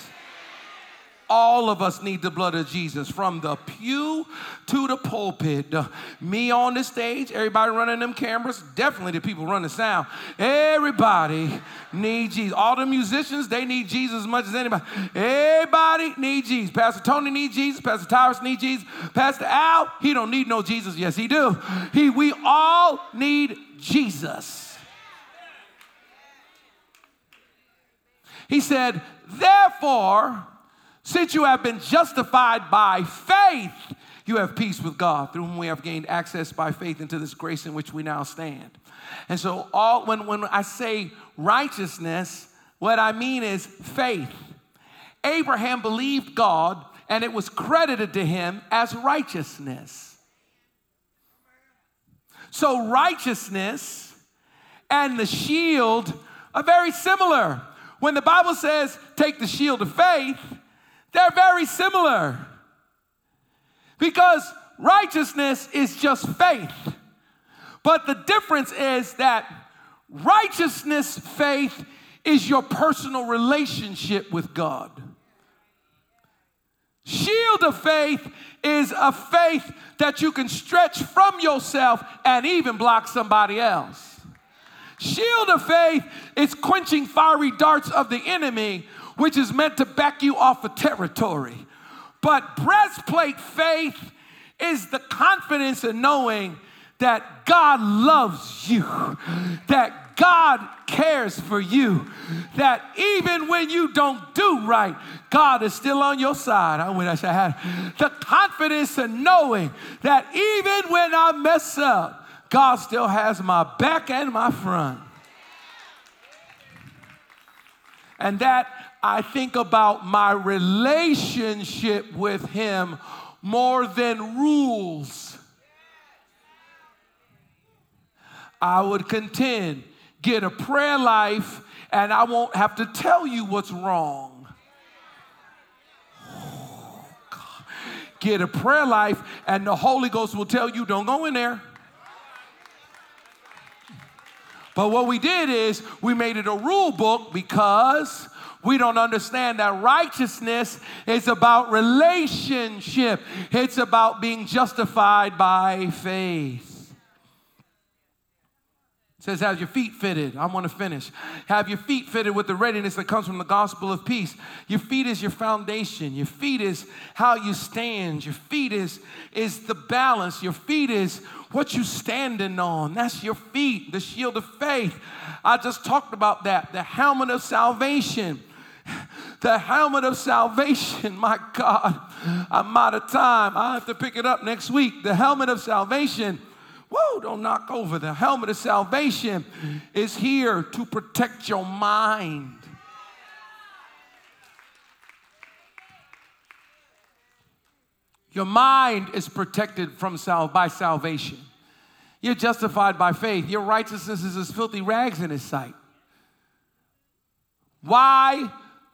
All of us need the blood of Jesus from the pew to the pulpit. Me on the stage, everybody running them cameras, definitely the people running sound. Everybody need Jesus. All the musicians, they need Jesus as much as anybody. Everybody need Jesus. Pastor Tony need Jesus. Pastor Tyrus need Jesus. Pastor Al, he don't need no Jesus. Yes, he do. He, we all need Jesus. He said, therefore, since you have been justified by faith, you have peace with God, through whom we have gained access by faith into this grace in which we now stand. And so, all when, when I say righteousness, what I mean is faith. Abraham believed God, and it was credited to him as righteousness. So, righteousness and the shield are very similar. When the Bible says, take the shield of faith, they're very similar. Because righteousness is just faith. But the difference is that righteousness faith is your personal relationship with God. Shield of faith is a faith that you can stretch from yourself and even block somebody else. Shield of faith is quenching fiery darts of the enemy which is meant to back you off a of territory. But breastplate faith is the confidence in knowing that God loves you, that God cares for you, that even when you don't do right, God is still on your side. I wish I had the confidence in knowing that even when I mess up, God still has my back and my front. And that I think about my relationship with Him more than rules. I would contend, get a prayer life, and I won't have to tell you what's wrong. get a prayer life, and the Holy Ghost will tell you, don't go in there. But what we did is we made it a rule book because we don't understand that righteousness is about relationship, it's about being justified by faith. It says, Have your feet fitted. I want to finish. Have your feet fitted with the readiness that comes from the gospel of peace. Your feet is your foundation. Your feet is how you stand. Your feet is, is the balance. Your feet is what you standing on. That's your feet, the shield of faith. I just talked about that. The helmet of salvation the helmet of salvation. My God, I'm out of time. I have to pick it up next week. The helmet of salvation. Whoa, don't knock over. The helmet of salvation is here to protect your mind. Your mind is protected from sal- by salvation. You're justified by faith. Your righteousness is as filthy rags in his sight. Why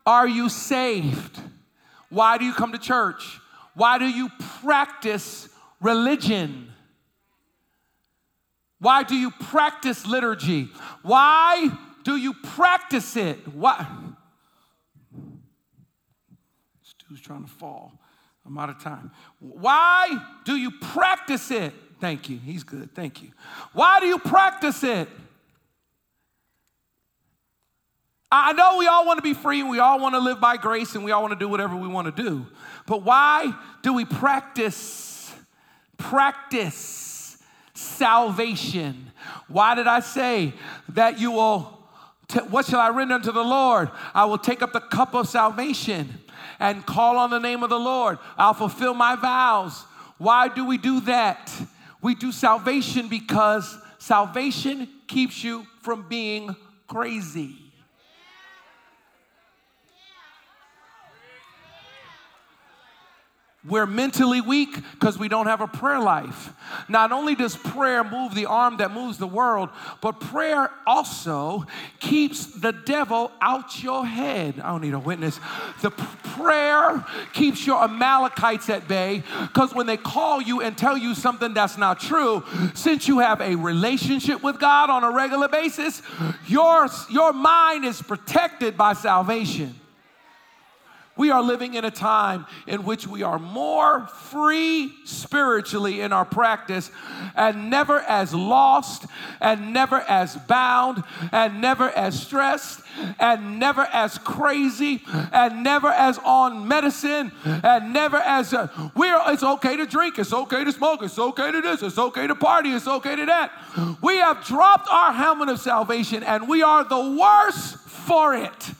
are you saved? Why do you come to church? Why do you practice religion? Why do you practice liturgy? Why do you practice it? Why? This dude's trying to fall. I'm out of time. Why do you practice it? Thank you. He's good. Thank you. Why do you practice it? I know we all want to be free and we all want to live by grace and we all want to do whatever we want to do. But why do we practice practice salvation? Why did I say that you will t- what shall I render unto the Lord? I will take up the cup of salvation and call on the name of the Lord. I'll fulfill my vows. Why do we do that? We do salvation because salvation keeps you from being crazy. We're mentally weak because we don't have a prayer life. Not only does prayer move the arm that moves the world, but prayer also keeps the devil out your head. I don't need a witness. The prayer keeps your Amalekites at bay because when they call you and tell you something that's not true, since you have a relationship with God on a regular basis, your, your mind is protected by salvation. We are living in a time in which we are more free spiritually in our practice and never as lost and never as bound and never as stressed and never as crazy and never as on medicine and never as uh, we're it's okay to drink it's okay to smoke it's okay to this it's okay to party it's okay to that. We have dropped our helmet of salvation and we are the worse for it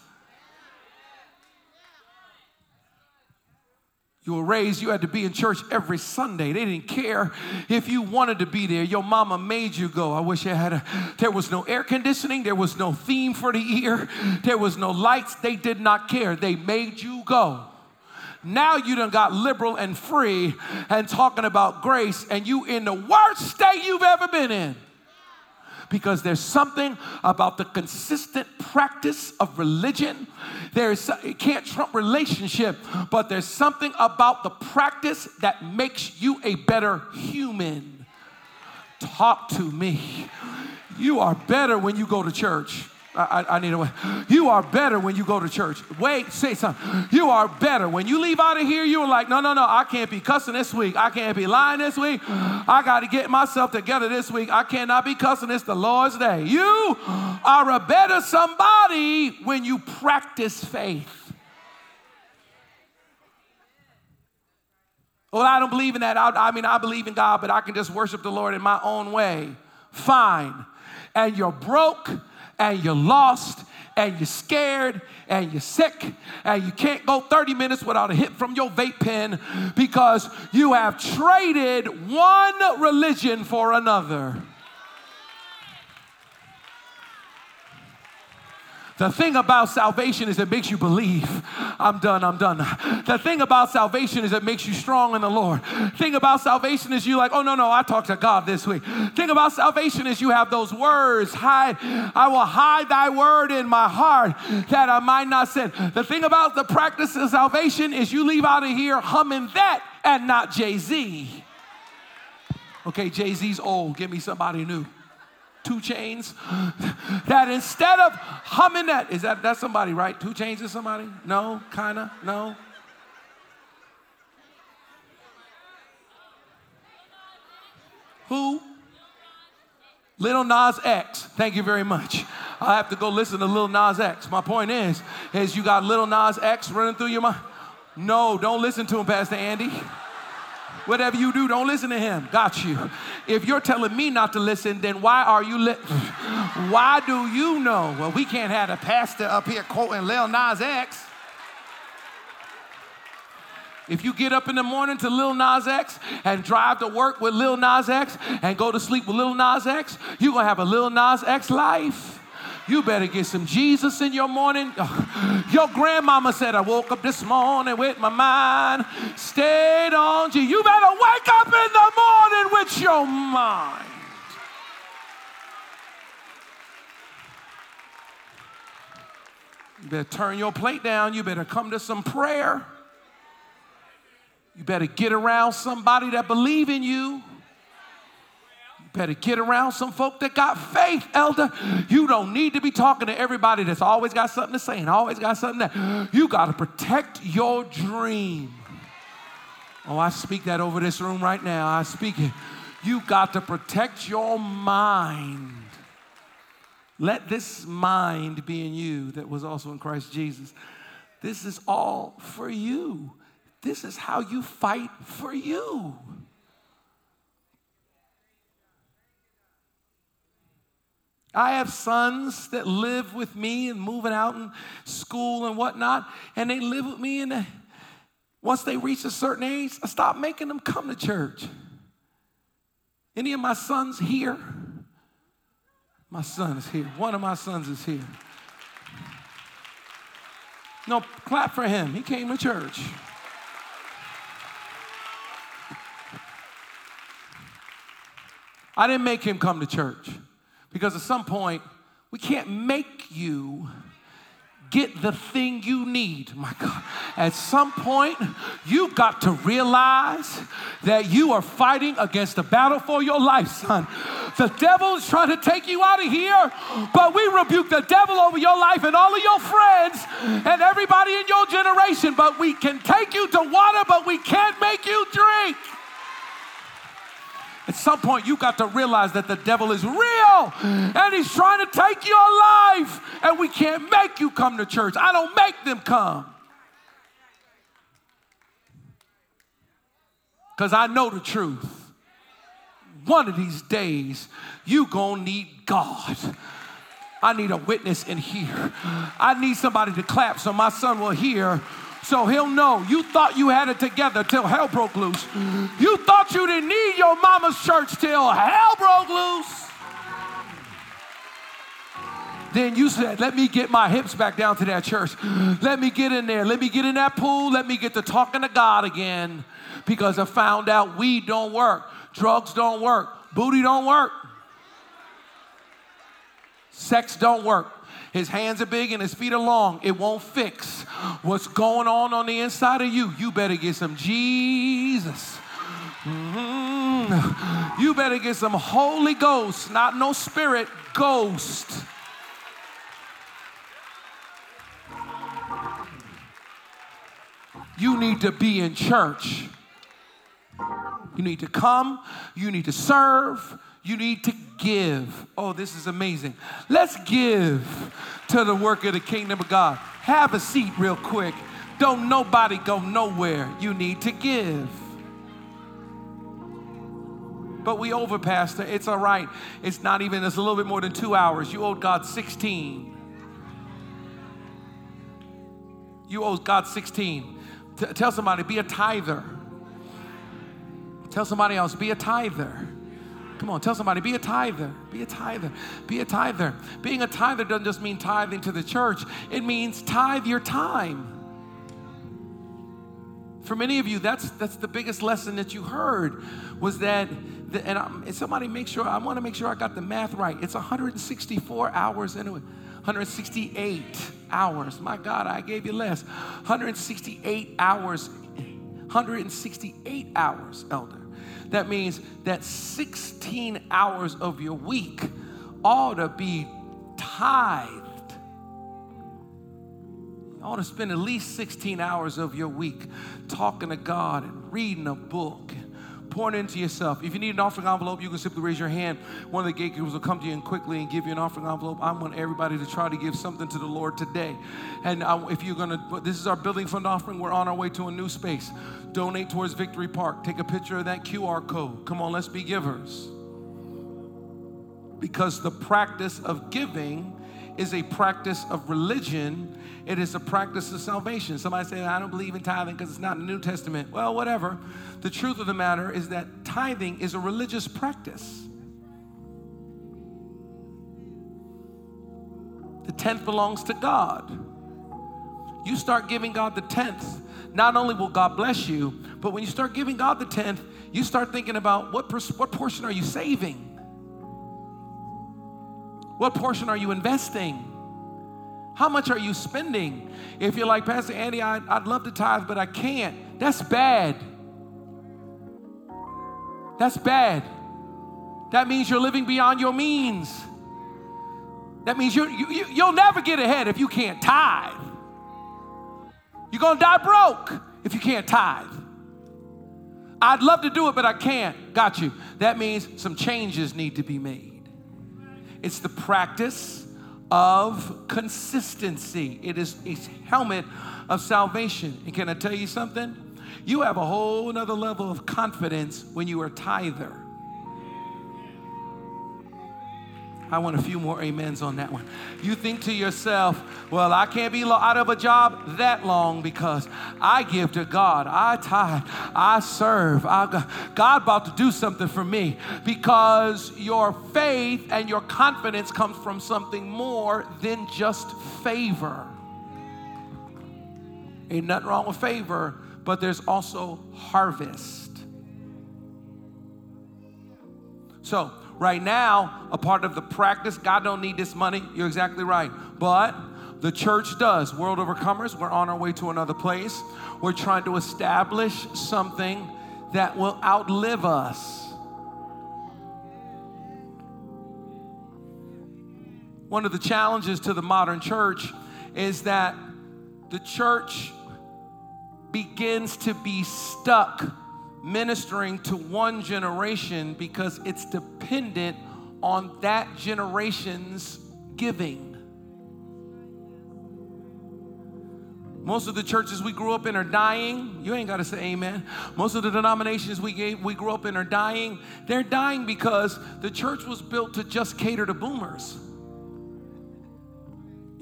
You were raised, you had to be in church every Sunday. They didn't care if you wanted to be there. Your mama made you go. I wish I had a, there was no air conditioning, there was no theme for the year, there was no lights. They did not care. They made you go. Now you done got liberal and free and talking about grace, and you in the worst state you've ever been in because there's something about the consistent practice of religion. There's it can't trump relationship, but there's something about the practice that makes you a better human. Talk to me. You are better when you go to church. I, I, need a way. You are better when you go to church. Wait, say something. You are better. When you leave out of here, you're like, no, no, no, I can't be cussing this week. I can't be lying this week. I got to get myself together this week. I cannot be cussing. It's the Lord's day. You are a better somebody when you practice faith. Well, I don't believe in that. I, I mean, I believe in God, but I can just worship the Lord in my own way. Fine. And you're broke and you're lost and you're scared and you're sick and you can't go 30 minutes without a hit from your vape pen because you have traded one religion for another. The thing about salvation is it makes you believe. I'm done, I'm done. The thing about salvation is it makes you strong in the Lord. Thing about salvation is you like, oh no, no, I talked to God this week. Thing about salvation is you have those words, hide, I will hide thy word in my heart that I might not sin. The thing about the practice of salvation is you leave out of here humming that and not Jay-Z. Okay, Jay-Z's old. Give me somebody new. 2 Chainz, that instead of humming that, is that that's somebody, right? 2 Chainz is somebody? No, kinda, no. Who? Little Nas X. Thank you very much. I have to go listen to Little Nas X. My point is, is you got Little Nas X running through your mind. No, don't listen to him, Pastor Andy. Whatever you do, don't listen to him. Got you. If you're telling me not to listen, then why are you li- Why do you know? Well, we can't have a pastor up here quoting Lil Nas X. If you get up in the morning to Lil Nas X and drive to work with Lil Nas X and go to sleep with Lil Nas X, you're gonna have a Lil Nas X life. You better get some Jesus in your morning. Your grandmama said, I woke up this morning with my mind stayed on you. You better wake up in the morning with your mind. You better turn your plate down. You better come to some prayer. You better get around somebody that believe in you. Better get around some folk that got faith, elder. You don't need to be talking to everybody that's always got something to say and always got something that you got to protect your dream. Oh, I speak that over this room right now. I speak it. You got to protect your mind. Let this mind be in you that was also in Christ Jesus. This is all for you. This is how you fight for you. I have sons that live with me and moving out in school and whatnot, and they live with me. And once they reach a certain age, I stop making them come to church. Any of my sons here? My son is here. One of my sons is here. No, clap for him. He came to church. I didn't make him come to church because at some point, we can't make you get the thing you need. My God. At some point, you've got to realize that you are fighting against the battle for your life, son. The devil is trying to take you out of here, but we rebuke the devil over your life and all of your friends and everybody in your generation. But we can take you to water, but we can't make you drink. At some point, you got to realize that the devil is real and he's trying to take your life, and we can't make you come to church. I don't make them come. Because I know the truth. One of these days, you gonna need God. I need a witness in here. I need somebody to clap so my son will hear so he'll know you thought you had it together till hell broke loose. You thought you didn't need your mama's church till hell broke loose. Then you said, Let me get my hips back down to that church. Let me get in there. Let me get in that pool. Let me get to talking to God again because I found out weed don't work, drugs don't work, booty don't work, sex don't work. His hands are big and his feet are long. It won't fix what's going on on the inside of you. You better get some Jesus. Mm-hmm. You better get some Holy Ghost, not no spirit, ghost. You need to be in church. You need to come, you need to serve, you need to give. Oh, this is amazing. Let's give to the work of the kingdom of God. Have a seat real quick. Don't nobody go nowhere. You need to give. But we over, Pastor. It's all right. It's not even, it's a little bit more than two hours. You owed God 16. You owe God 16. T- tell somebody, be a tither. Tell somebody else, be a tither. Come on, tell somebody, be a tither. Be a tither. Be a tither. Being a tither doesn't just mean tithing to the church, it means tithe your time. For many of you, that's, that's the biggest lesson that you heard was that, the, and, and somebody make sure, I want to make sure I got the math right. It's 164 hours into it. 168 hours. My God, I gave you less. 168 hours. 168 hours, elder that means that 16 hours of your week ought to be tithed. You ought to spend at least 16 hours of your week talking to God and reading a book pouring into yourself. If you need an offering envelope, you can simply raise your hand. One of the gatekeepers will come to you and quickly and give you an offering envelope. I want everybody to try to give something to the Lord today. And I, if you're going to, this is our building fund offering. We're on our way to a new space. Donate towards Victory Park. Take a picture of that QR code. Come on, let's be givers. Because the practice of giving is a practice of religion it is a practice of salvation. Somebody say, I don't believe in tithing because it's not in the New Testament. Well, whatever. The truth of the matter is that tithing is a religious practice. The tenth belongs to God. You start giving God the tenth, not only will God bless you, but when you start giving God the tenth, you start thinking about what, pers- what portion are you saving? What portion are you investing? How much are you spending? If you're like, Pastor Andy, I, would love to tithe, but I can't, that's bad. That's bad. That means you're living beyond your means. That means you, you, you'll never get ahead if you can't tithe. You're going to die broke if you can't tithe. I'd love to do it, but I can't. Got you. That means some changes need to be made. It's the practice of consistency. It is a helmet of salvation. And can I tell you something? You have a whole nother level of confidence when you are tither. I want a few more amens on that one. You think to yourself, well, I can't be out of a job that long because I give to God. I tithe. I serve. I, God about to do something for me because your faith and your confidence comes from something more than just favor. Ain't nothing wrong with favor, but there's also harvest. So, right now, a part of the practice, God don't need this money. You're exactly right. But the church does. World Overcomers, we're on our way to another place. We're trying to establish something that will outlive us. One of the challenges to the modern church is that the church begins to be stuck ministering to one generation because it's dependent on that generation's giving. Most of the churches we grew up in are dying. You ain't got to say amen. Most of the denominations we gave, we grew up in are dying. They're dying because the church was built to just cater to boomers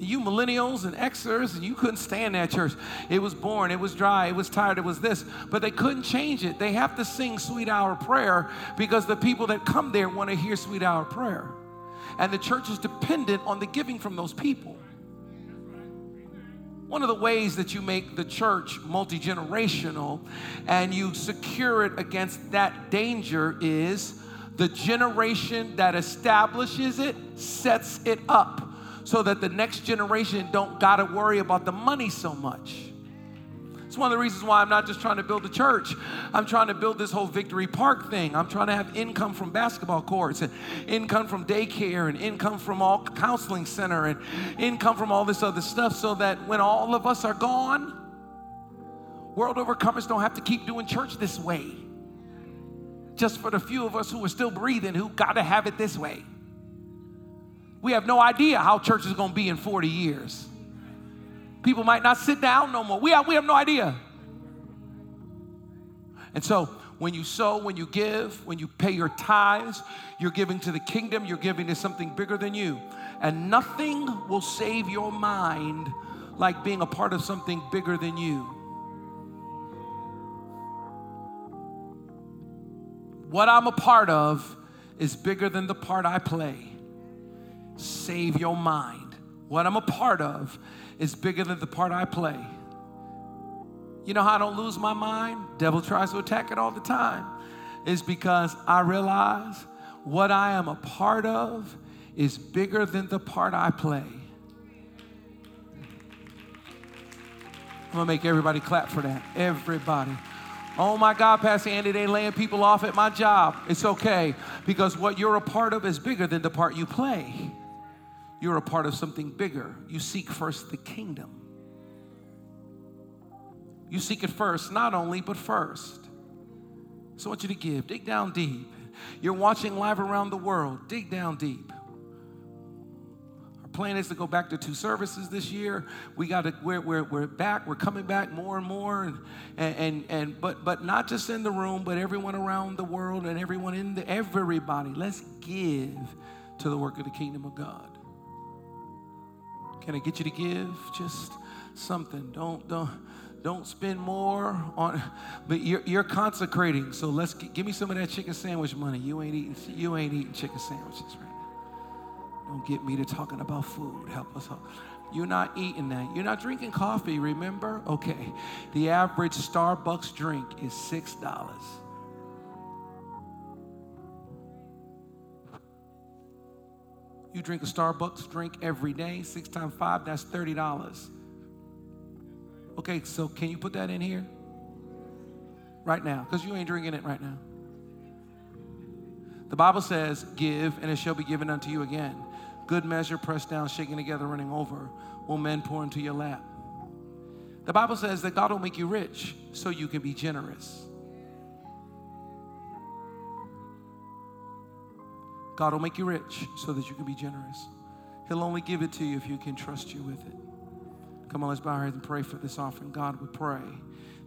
you millennials and Xers, and you couldn't stand that church. It was born, it was dry, it was tired, it was this. But they couldn't change it. They have to sing sweet hour prayer because the people that come there want to hear sweet hour prayer. And the church is dependent on the giving from those people. One of the ways that you make the church multi generational and you secure it against that danger is the generation that establishes it sets it up so that the next generation don't got to worry about the money so much. It's one of the reasons why I'm not just trying to build a church. I'm trying to build this whole Victory Park thing. I'm trying to have income from basketball courts and income from daycare and income from all counseling center and income from all this other stuff so that when all of us are gone, world overcomers don't have to keep doing church this way. Just for the few of us who are still breathing who got to have it this way. We have no idea how church is going to be in 40 years. People might not sit down no more. We have, we have no idea. And so, when you sow, when you give, when you pay your tithes, you're giving to the kingdom, you're giving to something bigger than you. And nothing will save your mind like being a part of something bigger than you. What I'm a part of is bigger than the part I play save your mind. What I'm a part of is bigger than the part I play. You know how I don't lose my mind? Devil tries to attack it all the time. Is because I realize what I am a part of is bigger than the part I play. I'm gonna make everybody clap for that. Everybody. Oh my God, Pastor Andy, they laying people off at my job. It's okay because what you're a part of is bigger than the part you play you're a part of something bigger. You seek first the kingdom. You seek it first, not only, but first. So I want you to give. Dig down deep. You're watching live around the world. Dig down deep. Our plan is to go back to two services this year. We got to. We're, we're, we're back. We're coming back more and more, and, and and but but not just in the room, but everyone around the world and everyone in the everybody. Let's give to the work of the kingdom of God. Can I get you to give? Just something? Don't don't don't spend more on but you're, you're consecrating so let's get, give me some of that chicken sandwich money. You ain't eating you ain't eating chicken sandwiches right now. Don't get me to talking about food. Help us out. You're not eating that. You're not drinking coffee remember? Okay. The average starbucks drink is six dollars You drink a Starbucks drink every day, six times five, that's $30. Okay, so can you put that in here? Right now, because you ain't drinking it right now. The Bible says, Give, and it shall be given unto you again. Good measure, pressed down, shaken together, running over, will men pour into your lap. The Bible says that God will make you rich so you can be generous. God will make you rich so that you can be generous. He'll only give it to you if you can trust you with it. Come on, let's bow our heads and pray for this offering. God, we pray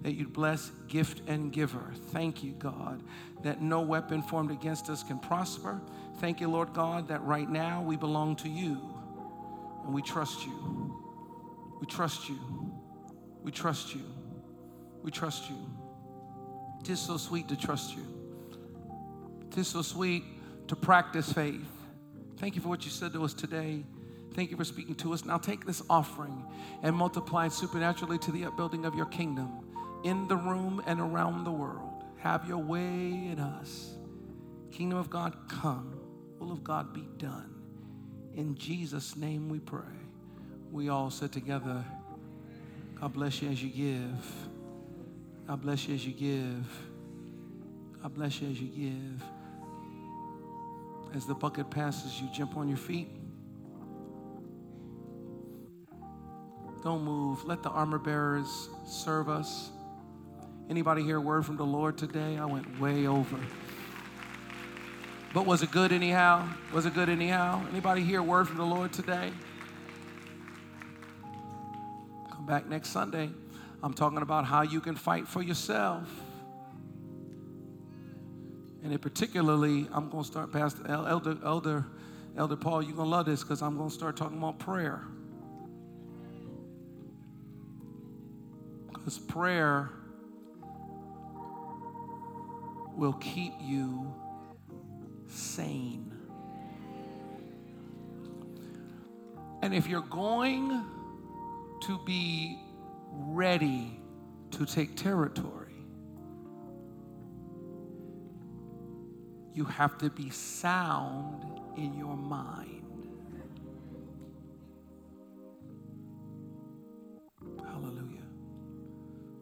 that you'd bless gift and giver. Thank you, God, that no weapon formed against us can prosper. Thank you, Lord God, that right now we belong to you and we trust you. We trust you. We trust you. We trust you. It is so sweet to trust you. It is so sweet to practice faith. Thank you for what you said to us today. Thank you for speaking to us. Now take this offering and multiply it supernaturally to the upbuilding of your kingdom in the room and around the world. Have your way in us. Kingdom of God, come. Will of God be done. In Jesus' name we pray. We all sit together. God bless you as you give. God bless you as you give. God bless you as you give. As the bucket passes, you jump on your feet. Don't move. Let the armor bearers serve us. Anybody hear a word from the Lord today? I went way over. But was it good anyhow? Was it good anyhow? Anybody hear a word from the Lord today? Come back next Sunday. I'm talking about how you can fight for yourself. And in particularly, I'm going to start past Elder, Elder, Elder Paul, you're going to love this because I'm going to start talking about prayer. Because prayer will keep you sane. And if you're going to be ready to take territory, you have to be sound in your mind. Hallelujah.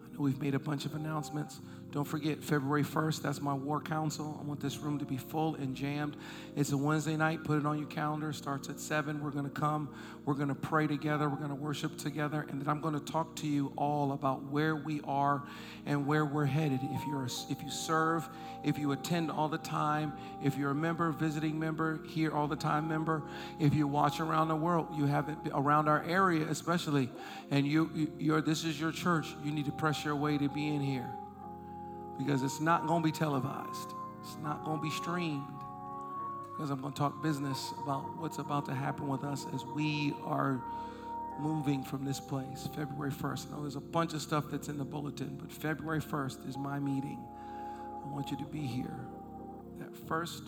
I know we've made a bunch of announcements. Don't forget, February 1st, that's my war council. I want this room to be full and jammed. It's a Wednesday night. Put it on your calendar. Starts at 7. We're going to come. We're going to pray together. We're going to worship together. And then I'm going to talk to you all about where we are and where we're headed. If, you're, if you serve, if you attend all the time, if you're a member, visiting member, here all the time member, if you watch around the world, you have it around our area especially, and you, you're, this is your church, you need to press your way to be in here because it's not going to be televised, it's not going to be streamed. Because I'm going to talk business about what's about to happen with us as we are moving from this place February 1st. I know there's a bunch of stuff that's in the bulletin, but February 1st is my meeting. I want you to be here that first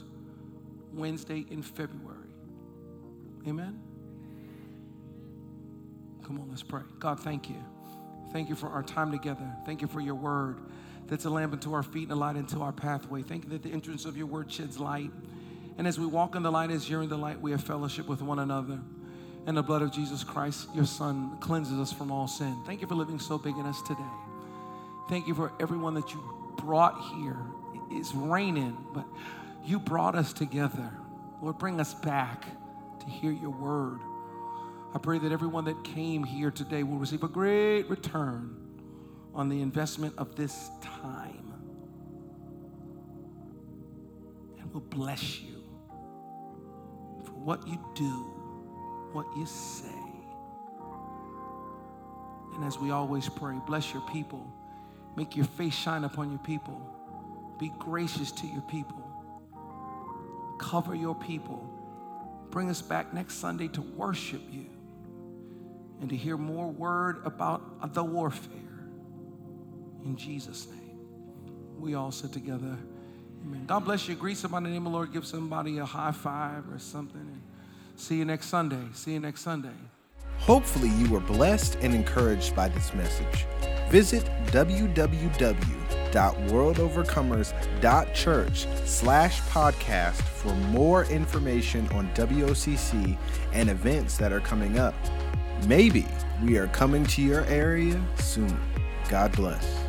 Wednesday in February. Amen? Come on, let's pray. God, thank you. Thank you for our time together. Thank you for your word that's a lamp unto our feet and a light unto our pathway. Thank you that the entrance of your word sheds light. And as we walk in the light, as you're in the light, we have fellowship with one another. And the blood of Jesus Christ, your Son, cleanses us from all sin. Thank you for living so big in us today. Thank you for everyone that you brought here. It's raining, but you brought us together. Lord, bring us back to hear your word. I pray that everyone that came here today will receive a great return on the investment of this time. And we'll bless you for what you do, what you say. And as we always pray, bless your people. Make your face shine upon your people. Be gracious to your people. Cover your people. Bring us back next Sunday to worship you and to hear more word about the warfare. In Jesus' name. We all sit together. Amen. God bless you. Greet somebody in the name of the Lord. Give somebody a high five or something. And see you next Sunday. See you next Sunday. Hopefully, you were blessed and encouraged by this message. Visit www.worldovercomers.church slash podcast for more information on WOCC and events that are coming up. Maybe we are coming to your area soon. God bless.